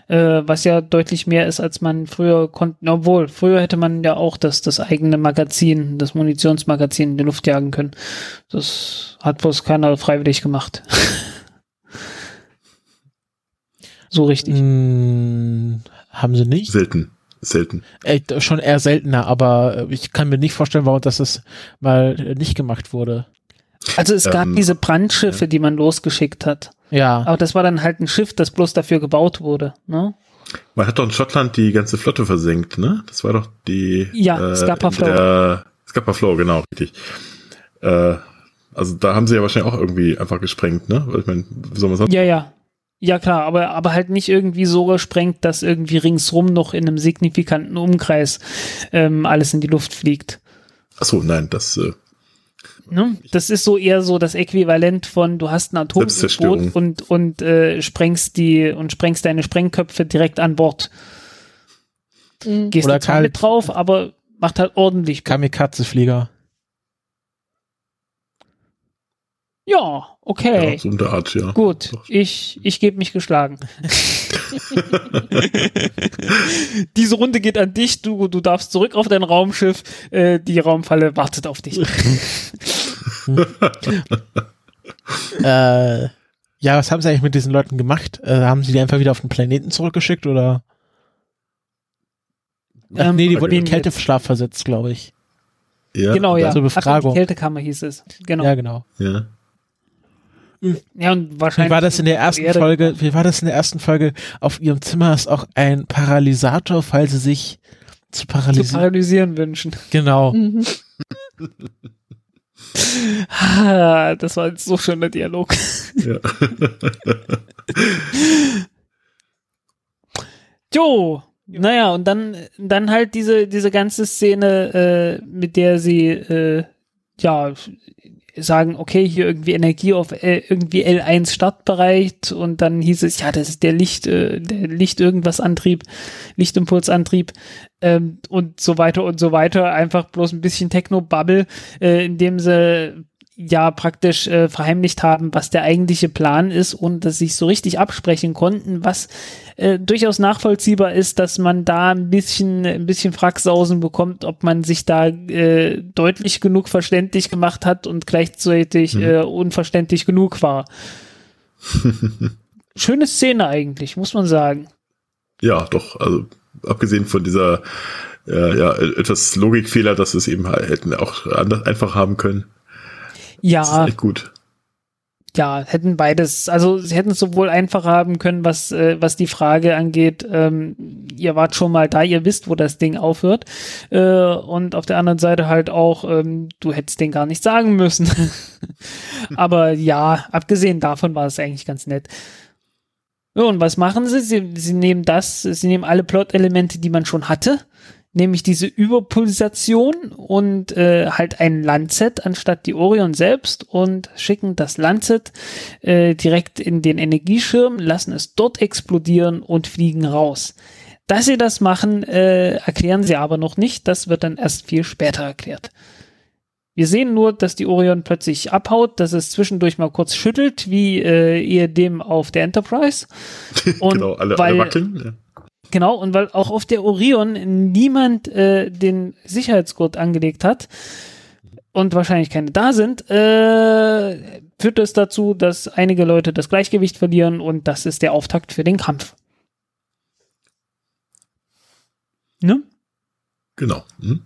Äh, was ja deutlich mehr ist, als man früher konnte. Obwohl, früher hätte man ja auch das, das eigene Magazin, das Munitionsmagazin in die Luft jagen können. Das hat bloß keiner freiwillig gemacht. <laughs> so richtig. Hm, haben sie nicht? Selten selten. Äh, schon eher seltener, aber ich kann mir nicht vorstellen, warum das mal nicht gemacht wurde. Also es gab ähm, diese Brandschiffe, ja. die man losgeschickt hat. Ja. Aber das war dann halt ein Schiff, das bloß dafür gebaut wurde, ne? Man hat doch in Schottland die ganze Flotte versenkt, ne? Das war doch die. Ja, äh, Scapa Flow. Scapa Flow, genau, richtig. Äh, also da haben sie ja wahrscheinlich auch irgendwie einfach gesprengt, ne? Ich meine, wie soll man sagen? Ja, ja. Ja, klar, aber, aber halt nicht irgendwie so gesprengt, dass irgendwie ringsrum noch in einem signifikanten Umkreis ähm, alles in die Luft fliegt. Ach so, nein, das äh, Ne? Das ist so eher so das Äquivalent von du hast ein Atomboot und und äh, sprengst die und sprengst deine Sprengköpfe direkt an Bord. Mhm. Gehst Oder zwar mit drauf, aber macht halt ordentlich. Kamikaze-Flieger. Ja, okay. Ja, so eine Art, ja. Gut, ich, ich gebe mich geschlagen. <laughs> Diese Runde geht an dich, du, du darfst zurück auf dein Raumschiff, äh, die Raumfalle wartet auf dich. <laughs> <laughs> äh, ja, was haben sie eigentlich mit diesen Leuten gemacht? Äh, haben sie die einfach wieder auf den Planeten zurückgeschickt oder? Ähm, nee, die wurden in Kälteschlaf versetzt, glaube ich. Ja, genau, ja. Zur Befragung. Ach, Kältekammer hieß es. Genau. Ja, genau. Ja. Ja, und wahrscheinlich. Wie war das in der ersten Erde Folge? Wie war das in der ersten Folge? Auf ihrem Zimmer ist auch ein Paralysator, falls sie sich zu paralysieren, zu paralysieren wünschen. Genau. Mhm. <laughs> ah, das war ein so schöner Dialog. Ja. <laughs> jo, naja, und dann, dann halt diese, diese ganze Szene, äh, mit der sie, äh, ja, sagen, okay, hier irgendwie Energie auf L, irgendwie L1 Startbereich und dann hieß es, ja, das ist der Licht, äh, der Licht irgendwas Antrieb, Lichtimpulsantrieb ähm, und so weiter und so weiter. Einfach bloß ein bisschen Techno-Bubble, äh, indem sie ja praktisch äh, verheimlicht haben, was der eigentliche Plan ist und dass sich so richtig absprechen konnten, was äh, durchaus nachvollziehbar ist, dass man da ein bisschen ein bisschen Fracksausen bekommt, ob man sich da äh, deutlich genug verständlich gemacht hat und gleichzeitig mhm. äh, unverständlich genug war. <laughs> Schöne Szene eigentlich, muss man sagen. Ja, doch, also abgesehen von dieser ja, ja, etwas Logikfehler, dass es eben halt hätten auch anders einfach haben können. Ja. Das ist echt gut. Ja, hätten beides, also sie hätten es sowohl einfacher haben können, was, äh, was die Frage angeht, ähm, ihr wart schon mal da, ihr wisst, wo das Ding aufhört. Äh, und auf der anderen Seite halt auch, ähm, du hättest den gar nicht sagen müssen. <laughs> Aber ja, abgesehen davon war es eigentlich ganz nett. Ja, und was machen sie? Sie, sie nehmen das, sie nehmen alle Plot-Elemente, die man schon hatte, nämlich diese Überpulsation und äh, halt ein Lancet anstatt die Orion selbst und schicken das Lancet äh, direkt in den Energieschirm, lassen es dort explodieren und fliegen raus. Dass sie das machen, äh, erklären sie aber noch nicht. Das wird dann erst viel später erklärt. Wir sehen nur, dass die Orion plötzlich abhaut, dass es zwischendurch mal kurz schüttelt, wie äh, ehedem auf der Enterprise. <laughs> Und genau, alle, weil, alle wackeln. Ja. Genau, und weil auch auf der Orion niemand äh, den Sicherheitsgurt angelegt hat und wahrscheinlich keine da sind, äh, führt es dazu, dass einige Leute das Gleichgewicht verlieren und das ist der Auftakt für den Kampf. Ne? Genau. Hm.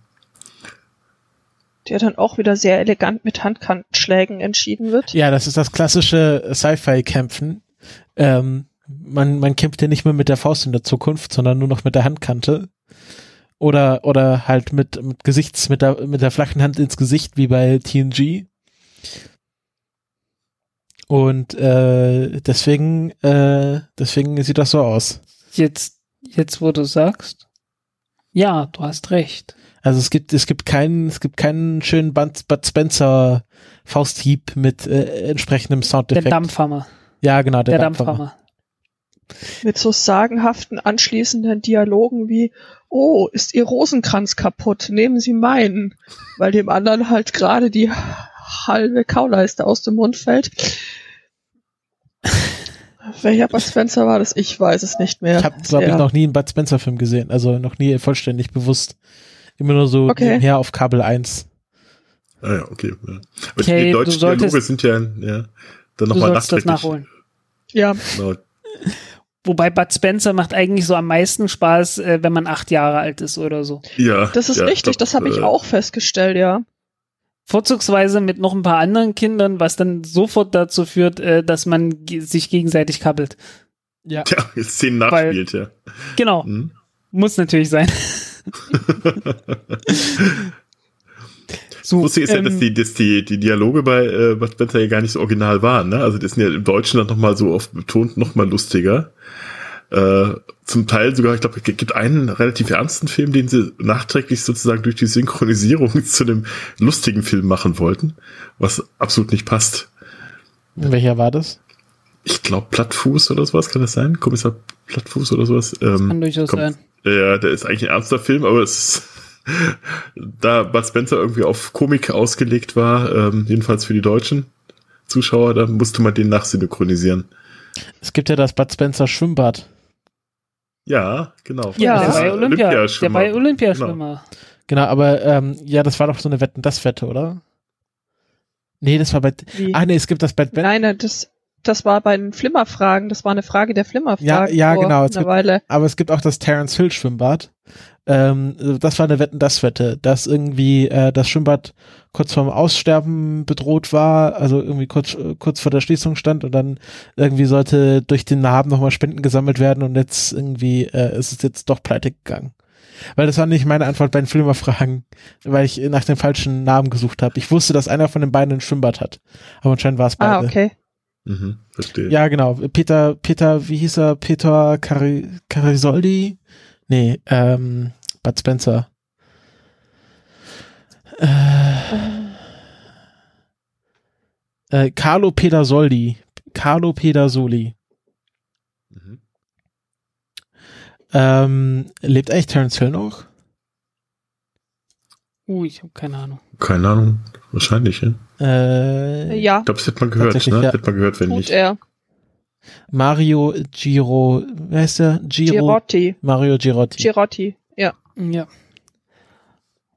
Der dann auch wieder sehr elegant mit Handkantenschlägen entschieden wird. Ja, das ist das klassische Sci-Fi-Kämpfen. Ähm, man, man kämpft ja nicht mehr mit der Faust in der Zukunft, sondern nur noch mit der Handkante. Oder, oder halt mit, mit Gesichts, mit der, mit der flachen Hand ins Gesicht, wie bei TNG. Und äh, deswegen, äh, deswegen sieht das so aus. Jetzt, jetzt, wo du sagst, ja, du hast recht. Also es gibt, es gibt keinen, es gibt keinen schönen Bud, Bud Spencer Fausthieb mit äh, entsprechendem Soundeffekt. Der Dampfhammer. Ja, genau, der, der Dampfhammer. Dampfhammer mit so sagenhaften anschließenden Dialogen wie, oh, ist Ihr Rosenkranz kaputt, nehmen Sie meinen, weil dem anderen halt gerade die halbe Kauleiste aus dem Mund fällt. Welcher Bud Spencer war das? Ich weiß es nicht mehr. Ich habe, glaube ich, noch nie einen Bud Spencer Film gesehen, also noch nie vollständig bewusst. Immer nur so okay. her auf Kabel 1. Ah ja, okay. Ja. Aber okay, die deutschen Dialoge sind ja, ja dann nochmal nachträglich. nachholen. Ja. Genau. Wobei Bud Spencer macht eigentlich so am meisten Spaß, äh, wenn man acht Jahre alt ist oder so. Ja. Das ist ja, richtig, das habe ich äh, auch festgestellt, ja. Vorzugsweise mit noch ein paar anderen Kindern, was dann sofort dazu führt, äh, dass man sich gegenseitig kabbelt. Ja. Ja, Szenen nachspielt, Weil, ja. Genau. Hm? Muss natürlich sein. <laughs> <laughs> So, Lustig ist ähm, ja, dass ähm, die, dass die, die Dialoge bei äh, Bud Spencer ja gar nicht so original waren, ne? Also die sind ja im Deutschen dann nochmal so oft betont, nochmal lustiger. Äh, zum Teil sogar, ich glaube, es gibt einen relativ ernsten Film, den sie nachträglich sozusagen durch die Synchronisierung <laughs> zu einem lustigen Film machen wollten, was absolut nicht passt. Welcher war das? Ich glaube, Plattfuß oder sowas, kann das sein? Kommissar Plattfuß oder sowas? Ähm, kann durchaus kommt, sein. Ja, der ist eigentlich ein ernster Film, aber es ist da Bud Spencer irgendwie auf Komik ausgelegt war, ähm, jedenfalls für die deutschen Zuschauer, da musste man den nachsynchronisieren. Es gibt ja das Bud Spencer Schwimmbad. Ja, genau. Ja, der bei Olympia, der bei Olympiaschwimmer. Genau. genau, aber ähm, ja, das war doch so eine Wetten, das Wette, oder? Nee, das war bei. Wie? Ach nee, es gibt das bei. Nein, das, das war bei den Flimmerfragen. Das war eine Frage der Flimmerfragen. Ja, ja, genau. Es gibt, aber es gibt auch das Terence Hill Schwimmbad. Ähm, das war eine Wetten, das Wette, dass irgendwie äh, das Schwimmbad kurz vorm Aussterben bedroht war, also irgendwie kurz, kurz vor der Schließung stand und dann irgendwie sollte durch den Namen nochmal Spenden gesammelt werden und jetzt irgendwie äh, ist es jetzt doch pleite gegangen. Weil das war nicht meine Antwort bei den Filmerfragen, weil ich nach dem falschen Namen gesucht habe. Ich wusste, dass einer von den beiden ein Schwimmbad hat. Aber anscheinend war es beide. Ah, okay. Mhm, verstehe. Ja, genau. Peter, Peter, wie hieß er? Peter Cari Carisoldi? Nee, ähm, Bud Spencer. Äh, äh, Carlo Pedersoldi. Carlo Pedersoli. Mhm. Ähm, lebt eigentlich Terence Hill noch? Uh, ich habe keine Ahnung. Keine Ahnung. Wahrscheinlich, ja. Äh, ja. Ich glaube, das hätte man gehört, ne? Ja. Hätte man gehört, wenn Tut nicht. Er. Mario Giro, wer heißt der? Giro, Girotti. Mario Girotti. Girotti, ja. Ja.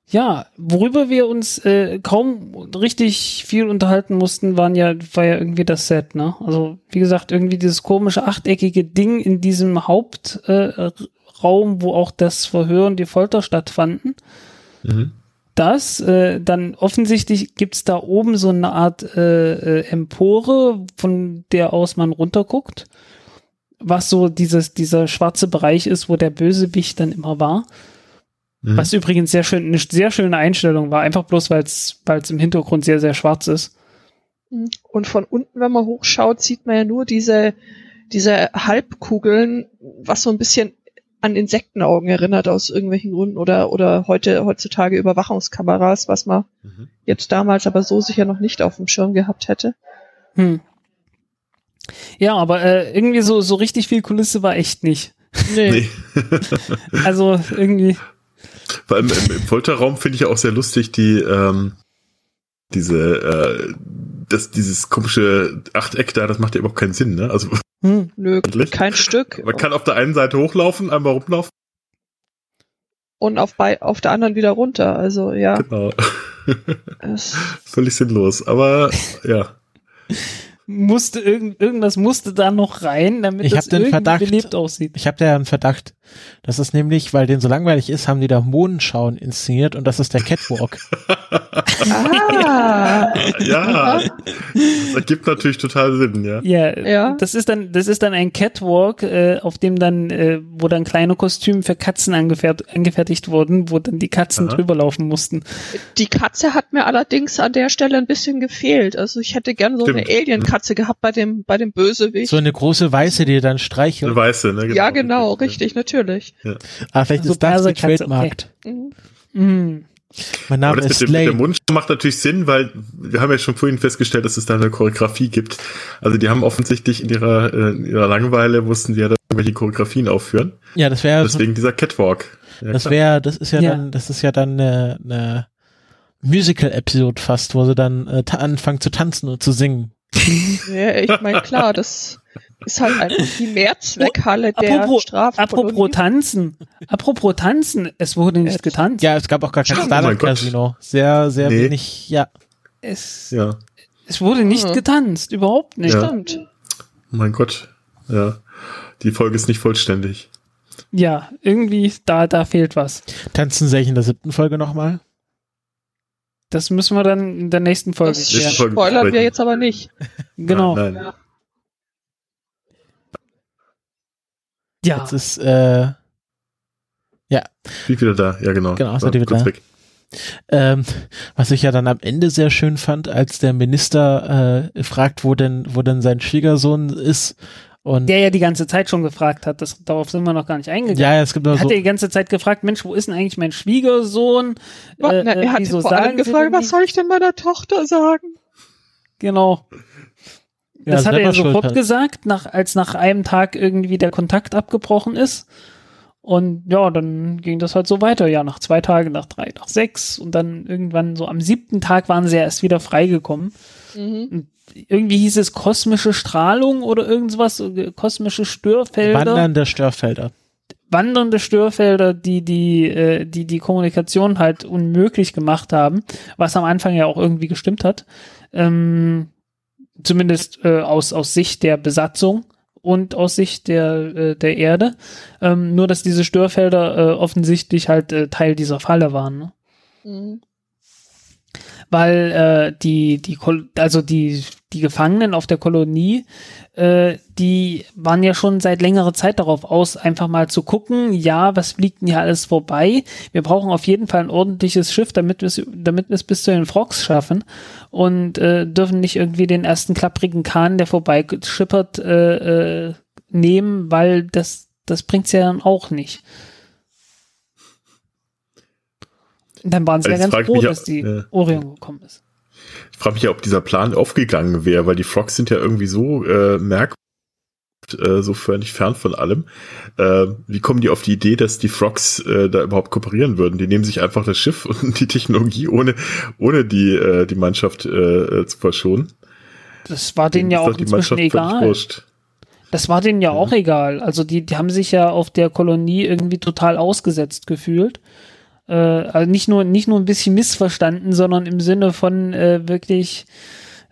Ja, worüber wir uns äh, kaum richtig viel unterhalten mussten, waren ja, war ja irgendwie das Set, ne? Also, wie gesagt, irgendwie dieses komische achteckige Ding in diesem Hauptraum, äh, wo auch das Verhör und die Folter stattfanden. Mhm. Das, äh, dann offensichtlich gibt's da oben so eine Art äh, äh, Empore, von der aus man runterguckt, was so dieses, dieser schwarze Bereich ist, wo der Bösewicht dann immer war. Mhm. Was übrigens sehr schön, eine sehr schöne Einstellung war, einfach bloß, weil es im Hintergrund sehr, sehr schwarz ist. Und von unten, wenn man hochschaut, sieht man ja nur diese, diese Halbkugeln, was so ein bisschen an Insektenaugen erinnert aus irgendwelchen Gründen oder, oder heute, heutzutage Überwachungskameras, was man mhm. jetzt damals aber so sicher noch nicht auf dem Schirm gehabt hätte. Hm. Ja, aber äh, irgendwie so, so richtig viel Kulisse war echt nicht. Nee. nee. <laughs> also irgendwie. Vor allem im, im Folterraum finde ich auch sehr lustig, die, ähm, diese, äh, das, dieses komische Achteck da, das macht ja überhaupt keinen Sinn, ne? Also, hm, nö, kein Stück. <laughs> Man kann auf der einen Seite hochlaufen, einmal rumlaufen. Und auf, bei, auf der anderen wieder runter, also, ja. Genau. <laughs> Völlig sinnlos, aber, ja musste irgend, irgendwas musste da noch rein, damit ich das irgendwie Verdacht, belebt aussieht. Ich habe da einen Verdacht. Das ist nämlich, weil den so langweilig ist, haben die da Mondenschauen inszeniert und das ist der Catwalk. <laughs> ah. ja. Das ergibt natürlich total Sinn, ja. Ja, ja. das ist dann, das ist dann ein Catwalk, äh, auf dem dann, äh, wo dann kleine Kostüme für Katzen angefertigt wurden, wo dann die Katzen Aha. drüber laufen mussten. Die Katze hat mir allerdings an der Stelle ein bisschen gefehlt. Also ich hätte gern so Stimmt. eine Alien-Katze Katze gehabt bei dem, bei dem Bösewicht. So eine große Weiße, die dann streichelt. Eine Weiße, ne? Genau. Ja, genau, richtig, natürlich. Ja. Ah, vielleicht also ist das getrademarkt. Okay. Mhm. Mhm. Mein Name ist mit, dem, mit der Mund macht natürlich Sinn, weil wir haben ja schon vorhin festgestellt, dass es da eine Choreografie gibt. Also die haben offensichtlich in ihrer, äh, in ihrer Langeweile mussten die ja da irgendwelche Choreografien aufführen. Ja, das wäre deswegen so, dieser Catwalk. Ja, das wäre, das ist ja, ja, dann, das ist ja dann eine, eine Musical-Episode fast, wo sie dann äh, anfangen zu tanzen und zu singen. <laughs> ja, ich meine, klar, das ist halt einfach die Mehrzweckhalle oh, der apropos, Apropos Tanzen, apropos Tanzen, es wurde nicht getanzt. Ja, es gab auch gar kein Startup Casino. Sehr, sehr nee. wenig, ja. Es, ja. es wurde nicht mhm. getanzt, überhaupt nicht. Ja. Stimmt. Mein Gott, ja. Die Folge ist nicht vollständig. Ja, irgendwie, da, da fehlt was. Tanzen Sie in der siebten Folge nochmal? Das müssen wir dann in der nächsten Folge das. Spoilern wir jetzt aber nicht. Genau. Nein, nein. Ja. Jetzt ist, äh, ja. Wie wieder da, ja genau. Genau, seid ihr wieder da. Ähm, was ich ja dann am Ende sehr schön fand, als der Minister äh, fragt, wo denn, wo denn sein Schwiegersohn ist und der ja die ganze Zeit schon gefragt hat, das, darauf sind wir noch gar nicht eingegangen. Ja, es gibt nur hat so. Hat er die ganze Zeit gefragt, Mensch, wo ist denn eigentlich mein Schwiegersohn? Äh, Na, er hat wieso vor allem gefragt, was soll ich denn meiner Tochter sagen? Genau. Das hat er sofort gesagt, nach, als nach einem Tag irgendwie der Kontakt abgebrochen ist. Und ja, dann ging das halt so weiter. Ja, nach zwei Tagen, nach drei, nach sechs. Und dann irgendwann so am siebten Tag waren sie ja erst wieder freigekommen. Mhm irgendwie hieß es kosmische Strahlung oder irgendwas, kosmische Störfelder. Wandernde Störfelder. Wandernde Störfelder, die die, äh, die die Kommunikation halt unmöglich gemacht haben, was am Anfang ja auch irgendwie gestimmt hat. Ähm, zumindest äh, aus, aus Sicht der Besatzung und aus Sicht der, äh, der Erde. Ähm, nur, dass diese Störfelder äh, offensichtlich halt äh, Teil dieser Falle waren. Ne? Mhm weil äh, die, die, also die, die Gefangenen auf der Kolonie, äh, die waren ja schon seit längerer Zeit darauf aus, einfach mal zu gucken, ja, was fliegt denn hier alles vorbei? Wir brauchen auf jeden Fall ein ordentliches Schiff, damit wir es damit wir es bis zu den Frogs schaffen und äh, dürfen nicht irgendwie den ersten klapprigen Kahn, der vorbei schippert, äh, äh, nehmen, weil das, das bringt's ja dann auch nicht. Dann waren sie also ja ganz froh, dass die ja. Orion gekommen ist. Ich frage mich ja, ob dieser Plan aufgegangen wäre, weil die Frogs sind ja irgendwie so äh, merkwürdig äh, so völlig fern von allem. Äh, wie kommen die auf die Idee, dass die Frogs äh, da überhaupt kooperieren würden? Die nehmen sich einfach das Schiff <laughs> und die Technologie, ohne, ohne die, äh, die Mannschaft äh, zu verschonen. Das war denen ja auch inzwischen egal. Das war denen ja, ja, auch egal. Also die, die haben sich ja auf der Kolonie irgendwie total ausgesetzt gefühlt. Äh, also nicht nur, nicht nur ein bisschen missverstanden, sondern im Sinne von äh, wirklich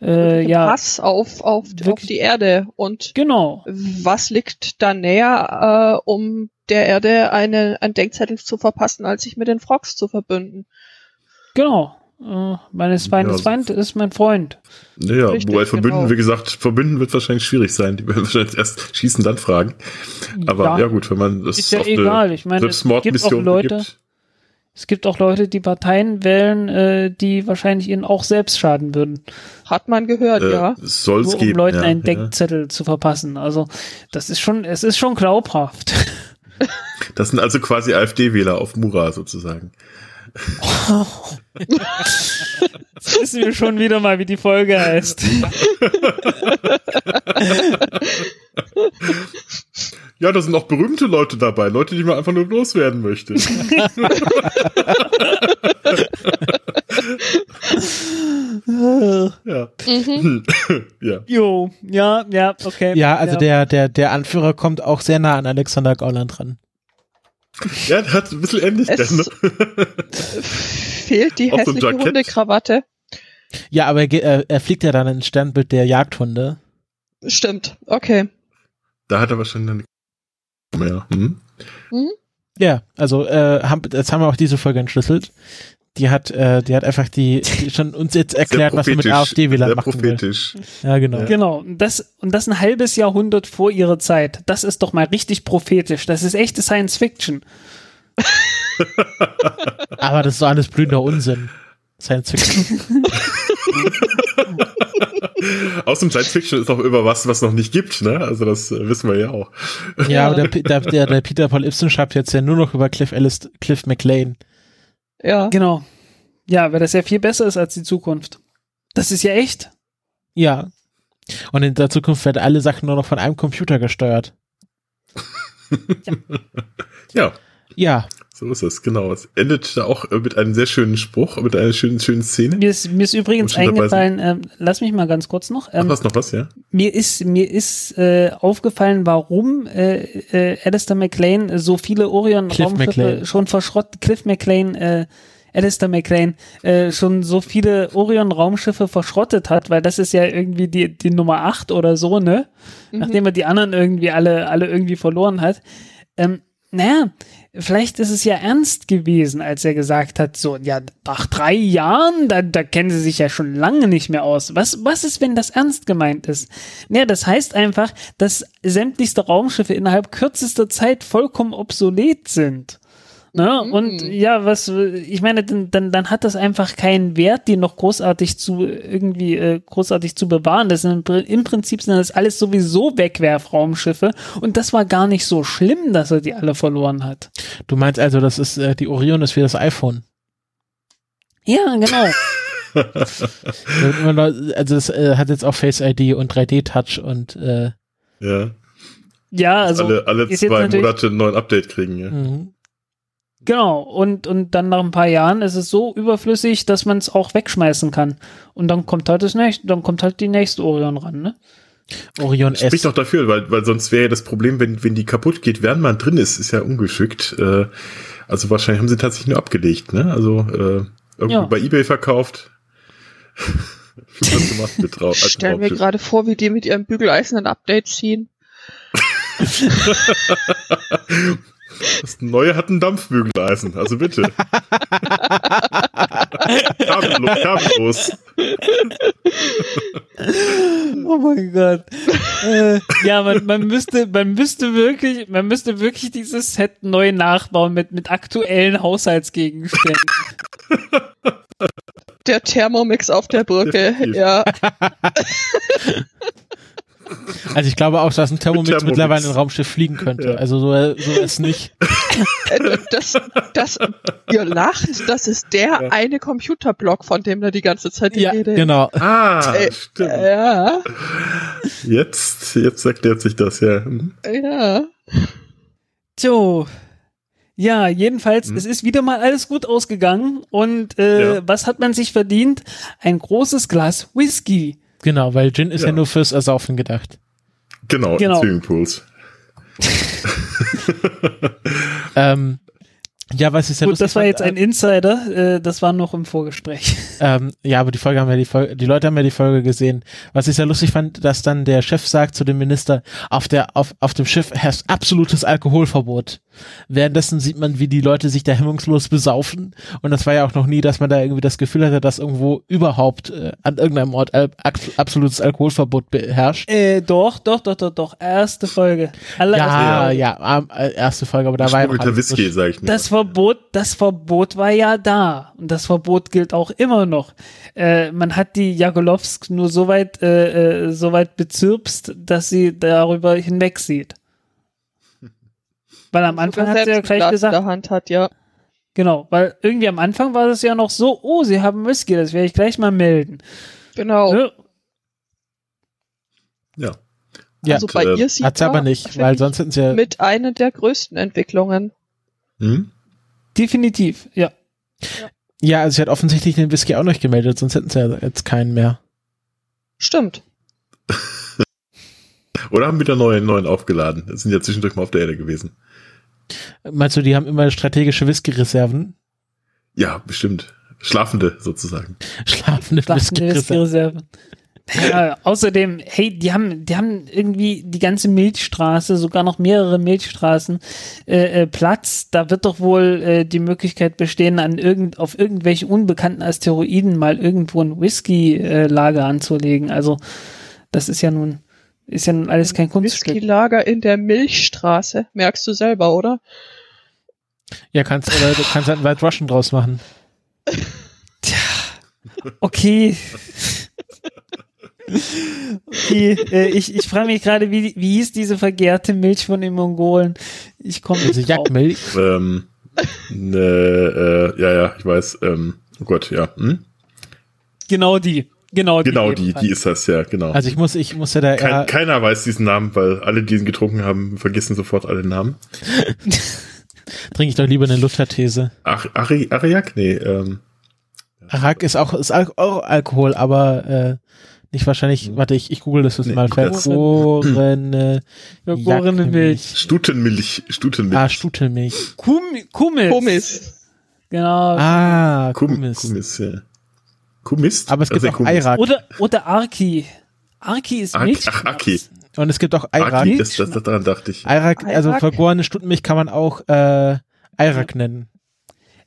äh, ja, Pass auf, auf, auf die Erde. Und genau. was liegt da näher, äh, um der Erde eine, ein Denkzettel zu verpassen, als sich mit den Frogs zu verbünden? Genau. Uh, meines Feindes ja, Feind ist mein Freund. Naja, Richtig, wobei verbünden, genau. wie gesagt, verbünden wird wahrscheinlich schwierig sein. Die werden <laughs> wahrscheinlich erst schießen, dann fragen. Aber ja, ja gut, wenn man das ist ja egal. Ich meine, es gibt auch Leute, gibt. Es gibt auch Leute, die Parteien wählen, äh, die wahrscheinlich ihnen auch selbst schaden würden. Hat man gehört, äh, ja. Soll es um geben. Leuten ja, einen Denkzettel zu verpassen. Also das ist schon, es ist schon glaubhaft. <laughs> Das sind also quasi AfD-Wähler auf Mura sozusagen. Jetzt wissen wir schon wieder mal, wie die Folge heißt. <laughs> <laughs> Ja, da sind auch berühmte Leute dabei, Leute, die man einfach nur loswerden möchte. <laughs> ja. Mhm. <laughs> ja. Jo, ja, ja, okay. Ja, also ja. Der, der, der Anführer kommt auch sehr nah an Alexander Gauland ran. Ja, der hat ein bisschen ähnlich. Es denn, ne? <laughs> fehlt die hässliche so Hundekrawatte. Ja, aber er, er, fliegt ja dann ins Sternbild der Jagdhunde. Stimmt, okay. Da hat er wahrscheinlich eine mehr. Hm? Mhm. Ja, also äh, haben, jetzt haben wir auch diese Folge entschlüsselt. Die hat, äh, die hat einfach die, die schon uns jetzt erklärt, was wir mit AfD-Wählern machen prophetisch. Will. Ja, genau. Ja. Genau. Das, und das ein halbes Jahrhundert vor ihrer Zeit. Das ist doch mal richtig prophetisch. Das ist echte Science Fiction. <laughs> Aber das ist so alles blühender Unsinn. Science Fiction. <laughs> <laughs> Aus dem Science Fiction ist auch über was, was noch nicht gibt, ne? Also das äh, wissen wir ja auch. Ja, aber der, <laughs> der, der, Peter Paul Ibsen schreibt jetzt ja nur noch über Cliff Alice, Cliff McLean. Ja. Genau. Ja, weil das ja viel besser ist als die Zukunft. Das ist ja echt. Ja. Und in der Zukunft werden alle Sachen nur noch von einem Computer gesteuert. <laughs> ja. ja. Ja. So ist es, genau. Es endet da auch mit einem sehr schönen Spruch, mit einer schönen, schönen Szene. Mir ist, mir ist übrigens eingefallen, äh, lass mich mal ganz kurz noch. Ähm, Ach, hast noch was, ja? Mir ist, mir ist äh, aufgefallen, warum äh, äh, Alistair McLean so viele Orion-Raumschiffe schon verschrottet, Cliff McLean, äh, Alistair McLean äh, schon so viele Orion-Raumschiffe verschrottet hat, weil das ist ja irgendwie die, die Nummer 8 oder so, ne? Mhm. Nachdem er die anderen irgendwie alle, alle irgendwie verloren hat. Ähm, naja, vielleicht ist es ja ernst gewesen, als er gesagt hat, so, ja, nach drei Jahren, da, da kennen sie sich ja schon lange nicht mehr aus. Was, was ist, wenn das ernst gemeint ist? Naja, das heißt einfach, dass sämtlichste Raumschiffe innerhalb kürzester Zeit vollkommen obsolet sind. Ne? Mhm. Und ja, was, ich meine, dann, dann, dann hat das einfach keinen Wert, die noch großartig zu irgendwie äh, großartig zu bewahren. Das sind, im Prinzip sind das alles sowieso Wegwerfraumschiffe und das war gar nicht so schlimm, dass er die alle verloren hat. Du meinst also, das ist äh, die Orion ist wie das iPhone. Ja, genau. <laughs> <laughs> also es äh, hat jetzt auch Face ID und 3D Touch und äh, ja. Ja, also alle, alle zwei Monate einen neuen Update kriegen, ja. Mhm. Genau, und, und dann nach ein paar Jahren ist es so überflüssig, dass man es auch wegschmeißen kann. Und dann kommt halt das nächste, dann kommt halt die nächste Orion ran, ne? Orion S. Spricht doch dafür, weil, weil sonst wäre ja das Problem, wenn, wenn die kaputt geht, während man drin ist, ist ja ungeschickt. Äh, also wahrscheinlich haben sie tatsächlich nur abgelegt, ne? Also äh, irgendwie ja. bei Ebay verkauft. <laughs> gemacht mit drauf. Ich stelle mir gerade vor, wie die mit ihrem Bügeleisen ein Update ziehen. <laughs> Das neue hat ein Dampfbügeleisen, also bitte. <laughs> kabellos, kabellos. oh mein Gott. Äh, ja, man, man müsste, man müsste wirklich, man müsste wirklich dieses Set neu nachbauen mit, mit aktuellen Haushaltsgegenständen. Der Thermomix auf der Brücke, ja. <laughs> Also ich glaube auch, dass ein Thermomix, Thermomix. mittlerweile ein Raumschiff fliegen könnte. Ja. Also so, so ist nicht. <laughs> Äh, das, das, ihr lacht, das ist der ja. eine Computerblock, von dem da die ganze Zeit die ja, Rede genau. Ah, äh, stimmt. Ja. Jetzt, jetzt erklärt sich das, ja. Mhm. Ja. So. Ja, jedenfalls, hm. es ist wieder mal alles gut ausgegangen und äh, ja. was hat man sich verdient? Ein großes Glas Whisky. Genau, weil Gin ist ja, ja nur fürs Ersaufen gedacht. Genau, genau. Swimmingpools. <laughs> <laughs> ähm, ja, was ist ja Gut, das war jetzt ein Insider, äh, das war noch im Vorgespräch. <laughs> Ähm, ja, aber die Folge haben ja die Folge, die Leute haben ja die Folge gesehen. Was ich sehr lustig fand, dass dann der Chef sagt zu dem Minister, auf der, auf, auf dem Schiff herrscht absolutes Alkoholverbot. Währenddessen sieht man, wie die Leute sich da hemmungslos besaufen. Und das war ja auch noch nie, dass man da irgendwie das Gefühl hatte, dass irgendwo überhaupt äh, an irgendeinem Ort al absolutes Alkoholverbot beherrscht. Äh, doch, doch, doch, doch, doch. Erste Folge. Alle ja, ja, äh, erste Folge, aber da war ja noch Whisky, sag ich mir. Das Verbot, das Verbot war ja da. Und das Verbot gilt auch immer noch. Äh, man hat die Jagolowsk nur so weit, äh, äh, so weit bezirpst, dass sie darüber hinweg sieht. Weil am Anfang hat sie ja gleich gesagt. Der Hand hat, ja. Genau, weil irgendwie am Anfang war es ja noch so, oh, sie haben Whisky, das werde ich gleich mal melden. Genau. Ne? Ja. Ja, also bei äh, ihr sieht hat's aber nicht, weil sonst sind sie ja mit einer der größten Entwicklungen. Hm? Definitiv, ja. ja. Ja, also sie hat offensichtlich den Whisky auch noch gemeldet, sonst hätten sie ja jetzt keinen mehr. Stimmt. <laughs> Oder haben wieder neue, neuen aufgeladen. Das sind ja zwischendurch mal auf der Erde gewesen. Meinst du, die haben immer strategische Whisky-Reserven? Ja, bestimmt. Schlafende sozusagen. <laughs> Schlafende, Schlafende Whisky-Reserven. Ja, außerdem, hey, die haben, die haben irgendwie die ganze Milchstraße, sogar noch mehrere Milchstraßen äh, äh, Platz. Da wird doch wohl äh, die Möglichkeit bestehen, an irgend, auf irgendwelche unbekannten Asteroiden mal irgendwo ein Whisky-Lager äh, anzulegen. Also das ist ja nun ist ja nun alles kein Kunststück. Whisky-Lager in der Milchstraße, merkst du selber, oder? Ja, kannst oder du kannst halt einen White Russian draus machen. Tja, okay. Okay, äh, ich, ich frage mich gerade, wie, wie hieß diese vergärte Milch von den Mongolen? Ich komme Diese Jagdmilch? Ähm, ne, äh, ja, ja, ich weiß. Ähm, oh Gott, ja. Hm? Genau die. Genau, die, genau die, die ist das, ja, genau. Also ich muss, ich muss ja da Kein, Keiner weiß diesen Namen, weil alle, die ihn getrunken haben, vergessen sofort alle Namen. <laughs> Trinke ich doch lieber eine Luther-These. Ach, Ari, Ariak? Nee, ähm. Arak ist auch, ist auch Alkohol, aber äh, nicht wahrscheinlich, hm. warte, ich, ich google das jetzt nee, mal. Vergorene, Milch. Stutenmilch, Stutenmilch. Ah, Stutenmilch. Kum, Kumis. Kumis. Genau. Ah, Kumis. Kumis, ja. Kumist? Aber es gibt auch Eirak. Oder, oder Arki. Arki ist Milch. Ach, Aki. Und es gibt auch Eirak. Arki, das, das, daran dachte ich. Eirak, also vergorene Stutenmilch kann man auch äh, Eirak nennen.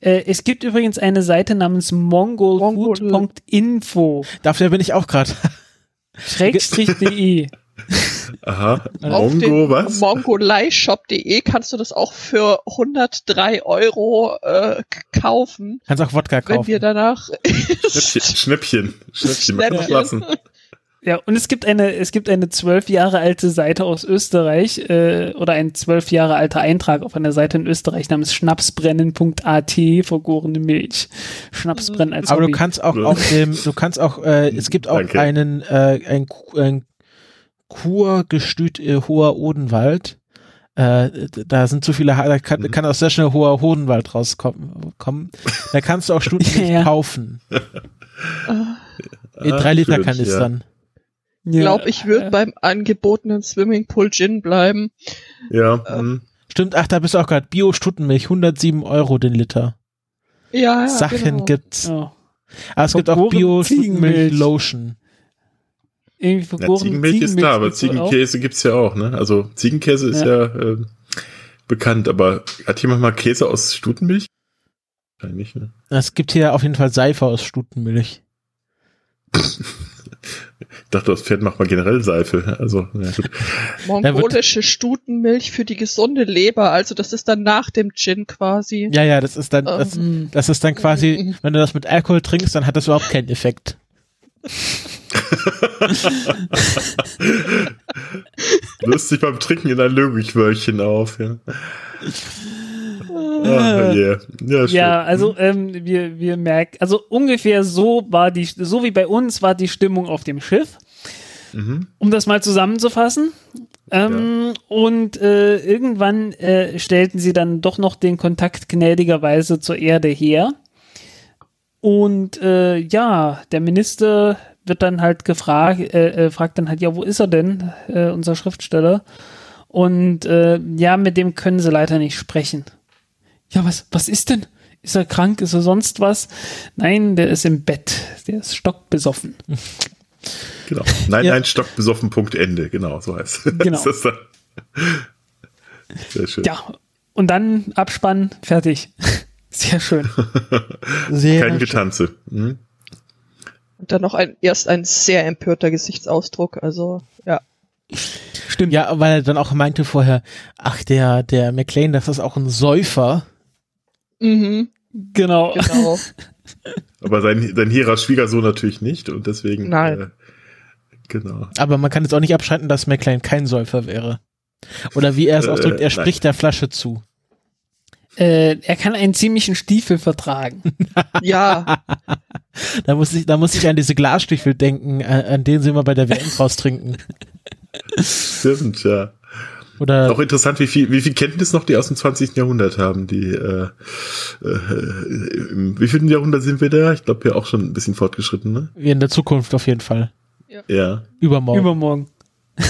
Äh, es gibt übrigens eine Seite namens mongolfood.info. Dafür bin ich auch gerade. Schrägstrich.de. Aha. Mongo, was? Mongoleishop.de kannst du das auch für 103 Euro äh, kaufen. Kannst auch Wodka kaufen. Wenn wir danach Schnäppchen, <laughs> Schnäppchen, Schnäppchen, Schnäppchen. lassen. Ja, und es gibt eine, es gibt eine zwölf Jahre alte Seite aus Österreich äh, oder ein zwölf Jahre alter Eintrag auf einer Seite in Österreich namens schnapsbrennen.at vergorene Milch. Schnapsbrennen als Aber Hobby. du kannst auch auf dem, du kannst auch, äh, es gibt auch Danke. einen, äh, ein, ein Kurgestüt äh, hoher Odenwald. Äh, da sind zu viele, da kann, mhm. kann auch sehr schnell hoher Hodenwald rauskommen. Kommen. Da kannst du auch Stunden <laughs> ja. kaufen. In <laughs> drei Liter Kanistern. Ich ja. glaube, ich würde beim angebotenen Swimmingpool Gin bleiben. Ja. Äh, mhm. Stimmt, ach, da bist du auch gerade. Bio-Stuttenmilch, 107 Euro den Liter. Ja, ja Sachen genau. gibt's. Ja. Aber es gibt auch Bio-Stuttenmilch-Lotion. Irgendwie vergoren. Ja, Ziegenmilch, Ziegenmilch ist klar, aber Ziegenkäse gibt's ja auch, ne? Also Ziegenkäse ist ja, ja äh, bekannt, aber hat jemand mal Käse aus Stutenmilch? Wahrscheinlich, ne? Es gibt hier auf jeden Fall Seife aus Stutenmilch. <laughs> ich dachte, das Pferd macht mal generell Seife. Also, ja, gut. Mongolische Stutenmilch für die gesunde Leber, also das ist dann nach dem Gin quasi. Ja, ja, das ist dann, das, um. das ist dann quasi, <laughs> wenn du das mit Alkohol trinkst, dann hat das überhaupt keinen Effekt. <laughs> Löst sich beim Trinken in ein Löwigwörchen auf, ja. Oh, yeah. ja, ja, also ähm, wir, wir merken, also ungefähr so war die, so wie bei uns war die Stimmung auf dem Schiff. Mhm. Um das mal zusammenzufassen. Ähm, ja. Und äh, irgendwann äh, stellten sie dann doch noch den Kontakt gnädigerweise zur Erde her. Und äh, ja, der Minister wird dann halt gefragt, äh, äh, fragt dann halt, ja, wo ist er denn, äh, unser Schriftsteller? Und ja, mit dem können sie leider nicht sprechen. Ja, was, was ist denn? Ist er krank? Ist er sonst was? Nein, der ist im Bett. Der ist stockbesoffen. <laughs> Genau. Nein, ja. nein, stockbesoffen. Punkt Ende. Genau, so heißt <laughs> genau. das. Dann. Sehr schön. Ja, und dann Abspann, fertig. <laughs> Sehr schön. Sehr Kein Getanze. Hm? Und dann noch ein, erst ein sehr empörter Gesichtsausdruck, also ja. Stimmt. Ja, weil er dann auch meinte vorher, ach, der, der McLean, das ist auch ein Säufer. Mhm. Genau. genau. <laughs> Aber sein, sein hehrer Schwiegersohn natürlich nicht und deswegen. Nein. Äh, genau. Aber man kann jetzt auch nicht abschalten, dass McLean kein Säufer wäre. Oder wie er es ausdrückt, er äh, spricht der Flasche zu. Äh, er kann einen ziemlichen Stiefel vertragen. <laughs> ja. da muss ich, da muss ich an diese Glasstiefel denken, an, an denen sie immer bei der WM raustrinken. Stimmt, ja. Oder auch interessant, wie viel, wie viel Kenntnis noch die aus dem 20. Jahrhundert haben. Die, äh, äh, im wievielten Jahrhundert sind wir da? Ich glaube ja auch schon ein bisschen fortgeschritten, ne? Wie in der Zukunft auf jeden Fall. Ja. ja. Übermorgen. Übermorgen. <laughs>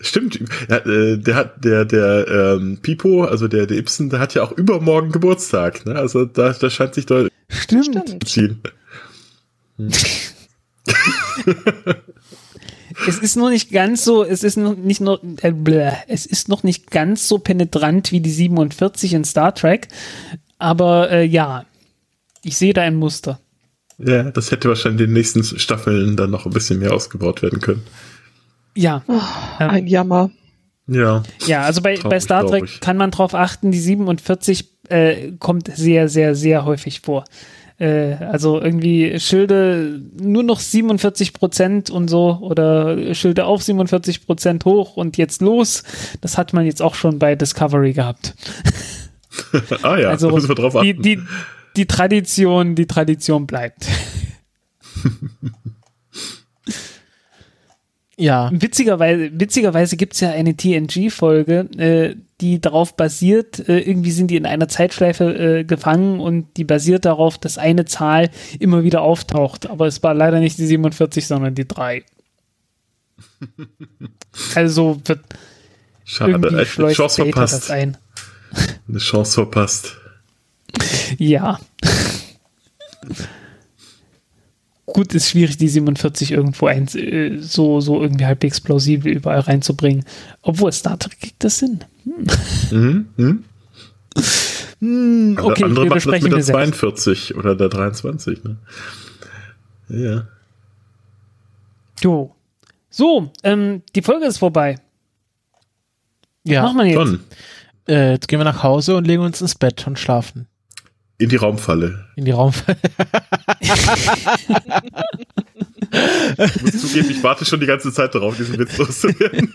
Stimmt, ja, äh, der hat der der ähm, Pipo, also der der Ibsen, der hat ja auch übermorgen Geburtstag, ne? Also da, da scheint sich deutlich Stimmt. zu ziehen. Hm. <laughs> <laughs> es ist nur nicht ganz so, es ist noch nicht nur, äh, es ist noch nicht ganz so penetrant wie die 47 in Star Trek, aber äh, ja, ich sehe da ein Muster. Ja, das hätte wahrscheinlich in den nächsten Staffeln dann noch ein bisschen mehr ausgebaut werden können. Ja. Oh, ein Jammer. Ja. Ja, also bei, bei Star Trek kann man drauf achten, die 47 äh, kommt sehr, sehr, sehr häufig vor. Äh, also irgendwie Schilde nur noch 47 Prozent und so oder Schilde auf 47 Prozent hoch und jetzt los. Das hat man jetzt auch schon bei Discovery gehabt. <laughs> ah ja, also müssen wir drauf achten. Die, die, die Tradition, die Tradition bleibt. Ja. Witzigerweise, witzigerweise gibt's ja eine TNG-Folge, äh, die darauf basiert, äh, irgendwie sind die in einer Zeitschleife äh, gefangen und die basiert darauf, dass eine Zahl immer wieder auftaucht. Aber es war leider nicht die 47, sondern die 3. <laughs> also wird Schade, irgendwie eine Chance verpasst. Das ein. Eine Chance verpasst. Ja gut, ist schwierig, die 47 irgendwo ein, äh, so, so irgendwie halbwegs plausibel überall reinzubringen. Obwohl Star Trek kriegt das Sinn. Hm. Mhm. Mhm. Hm, okay, andere wir machen das mit der 42 oder der 23. Ne? Ja. Jo. So, ähm, die Folge ist vorbei. Ja, machen wir jetzt? Äh, jetzt gehen wir nach Hause und legen uns ins Bett und schlafen. In die Raumfalle. In die Raumfalle. ich muss zugeben, ich warte schon die ganze Zeit darauf, diesen Witz loszuwerden.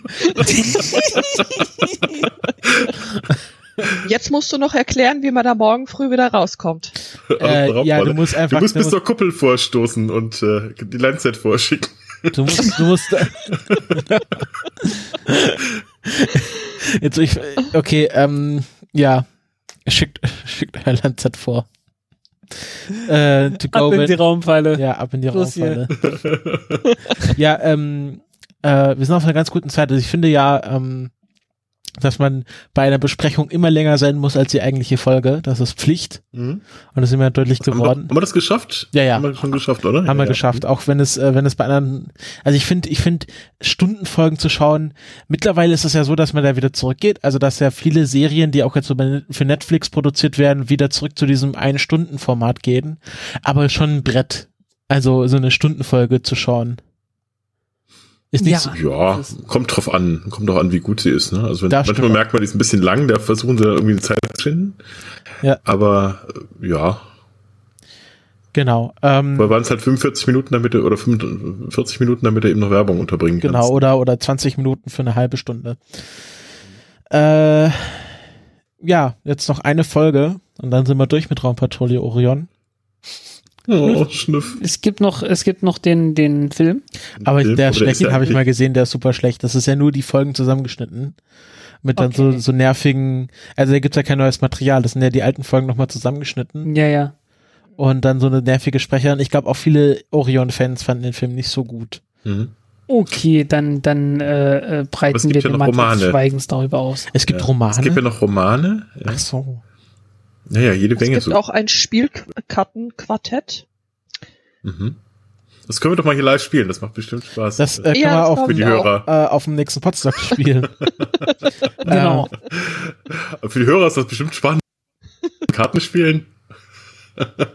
Jetzt musst du noch erklären, wie man da morgen früh wieder rauskommt. Äh, ja, du musst einfach. Du musst bis zur Kuppel vorstoßen und äh, die Landsat vorschicken. Du musst, du musst. <laughs> Jetzt ich, okay, ähm, ja, <laughs> Schickt, schickt euer Landsat vor. Äh, to go ab in die Raumpfeile. Ja, ab in die Los Raumpfeile. ja, ähm, äh, wir sind auf einer ganz guten Zeit. Also ich finde ja, ähm, dass man bei einer Besprechung immer länger sein muss als die eigentliche Folge. Das ist Pflicht. Mhm. Und das ist immer deutlich geworden. Haben wir, haben wir das geschafft? Ja, ja. Haben wir schon geschafft, oder? Haben ja, wir ja. geschafft. Auch wenn es, äh, wenn es bei anderen, also ich finde, ich finde, Stundenfolgen zu schauen, mittlerweile ist es ja so, dass man da wieder zurückgeht. Also, dass ja viele Serien, die auch jetzt so für Netflix produziert werden, wieder zurück zu diesem Ein-Stunden-Format gehen. Aber schon ein Brett. Also, so eine Stundenfolge zu schauen. Ist nicht ja, so, ja kommt drauf an. Kommt doch an, wie gut sie ist. Ne? Also wenn, manchmal merkt man, die ist ein bisschen lang, da versuchen sie irgendwie eine Zeit zu finden. Ja. Aber äh, ja. Genau. Ähm, Weil waren es halt 45 Minuten damit oder 45 Minuten, damit er eben noch Werbung unterbringen kann. Genau, oder, oder 20 Minuten für eine halbe Stunde. Äh, ja, jetzt noch eine Folge und dann sind wir durch mit Raumpatrouille Orion. Oh, Schnuff. Es gibt noch, es gibt noch den, den Film. Aber Film, der Schnecken habe ich mal gesehen, der ist super schlecht. Das ist ja nur die Folgen zusammengeschnitten. Mit dann okay. so, so nervigen, also da gibt's ja kein neues Material, das sind ja die alten Folgen nochmal zusammengeschnitten. Ja, ja. Und dann so eine nervige Sprecherin. Ich glaube auch viele Orion-Fans fanden den Film nicht so gut. Mhm. Okay, dann, dann äh, äh breiten wir ja den Mantel des Schweigens darüber aus. Es gibt ja. Romane. Es gibt ja noch Romane. Ja. Ach so. Naja, jede Menge. Es gibt so. auch ein Spielkartenquartett. Mhm. Das können wir doch mal hier live spielen, das macht bestimmt Spaß. Das äh, können ja, wir auch für die Hörer. Äh, auf dem nächsten Potsdam <laughs> spielen. genau. Ähm. Für die Hörer ist das bestimmt spannend. Karten spielen. <laughs>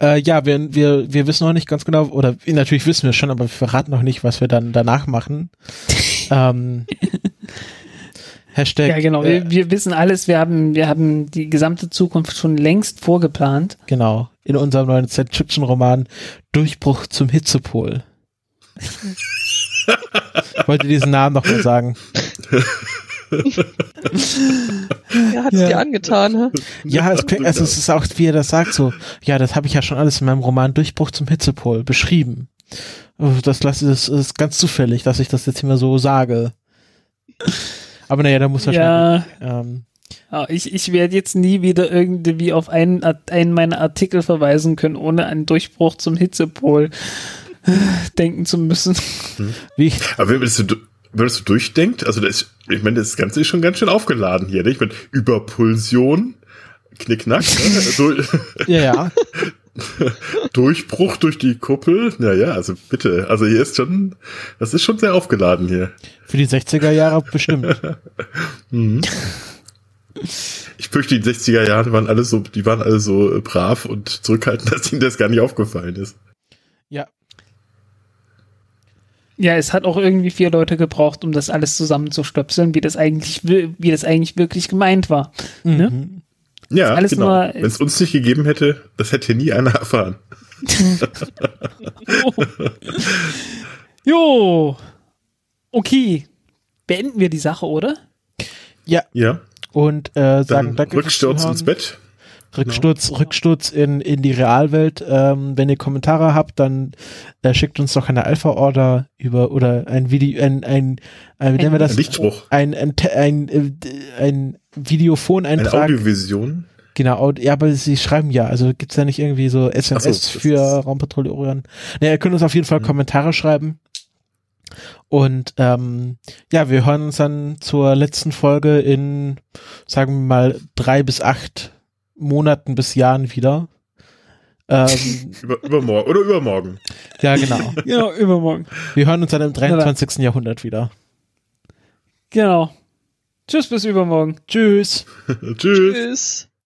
Äh, ja, wir, wir, wir wissen noch nicht ganz genau, oder natürlich wissen wir schon, aber wir verraten noch nicht, was wir dann danach machen. <laughs> ähm, Hashtag. Ja, genau. Äh, wir, wir, wissen alles. Wir haben, wir haben die gesamte Zukunft schon längst vorgeplant. Genau. In unserem neuen Science-Fiction-Roman Durchbruch zum Hitzepol. ich wollte diesen Namen noch mal sagen. ja, hat es ja. dir angetan, hä? Ja, es, also es ist auch, wie er das sagt, so, ja, das habe ich ja schon alles in meinem Roman Durchbruch zum Hitzepol beschrieben. Das, das, ist, ist ganz zufällig, dass ich das jetzt immer so sage. Aber naja, da muss wahrscheinlich. Ja. Ähm, oh, ich, ich werde jetzt nie wieder irgendwie auf einen, einen meiner Artikel verweisen können, ohne einen Durchbruch zum Hitzepol denken zu müssen. Hm. Wie? Aber würdest du, würdest du durchdenkt, also das, ich meine, das Ganze ist schon ganz schön aufgeladen hier. Ne? Ich meine, Überpulsion, Knickknack. Ne? <laughs> ja, ja. <laughs> <laughs> Durchbruch durch die Kuppel. Naja, also bitte. Also hier ist schon, das ist schon sehr aufgeladen hier. Für die 60er Jahre bestimmt. <laughs> mhm. Ich fürchte, die 60er Jahre waren alle so, die waren alle so brav und zurückhaltend, <laughs> dass ihnen das gar nicht aufgefallen ist. Ja, ja, es hat auch irgendwie vier Leute gebraucht, um das alles zusammenzustöpseln, wie das eigentlich, wie das eigentlich wirklich gemeint war. Ne? Mhm. Ne? Ja, genau. Wenn es uns nicht gegeben hätte, das hätte nie einer erfahren. oh. <laughs> Jo. Okay. Beenden wir die Sache, oder? Ja. Ja. Und äh, sagen Dann danke. Rücksturz ins Bett. Rücksturz, genau. Rücksturz in, in die Realwelt. Ähm, wenn ihr Kommentare habt, dann äh, schickt uns doch eine Alpha-Order über oder ein Video, ein, ein, ein, wir das? Ein Lichtspruch. Ein, ein, ein, ein, ein Videophon-Eintrag. Eine Audiovision. Genau, ja, aber sie schreiben ja, also gibt's ja nicht irgendwie so SMS so, für Raumpatrouille Orion. Ne, ihr könnt uns auf jeden Fall mhm. Kommentare schreiben. Und ähm, ja, wir hören uns dann zur letzten Folge in, sagen wir mal, drei bis acht Monaten bis Jahren wieder. Ähm, <laughs> Über, übermorgen oder übermorgen. Ja, genau. <laughs> genau, übermorgen. Wir hören uns dann im 23. Ja, Jahrhundert wieder. Genau. Tschüss bis übermorgen. Tschüss. <laughs> Tschüss. Tschüss.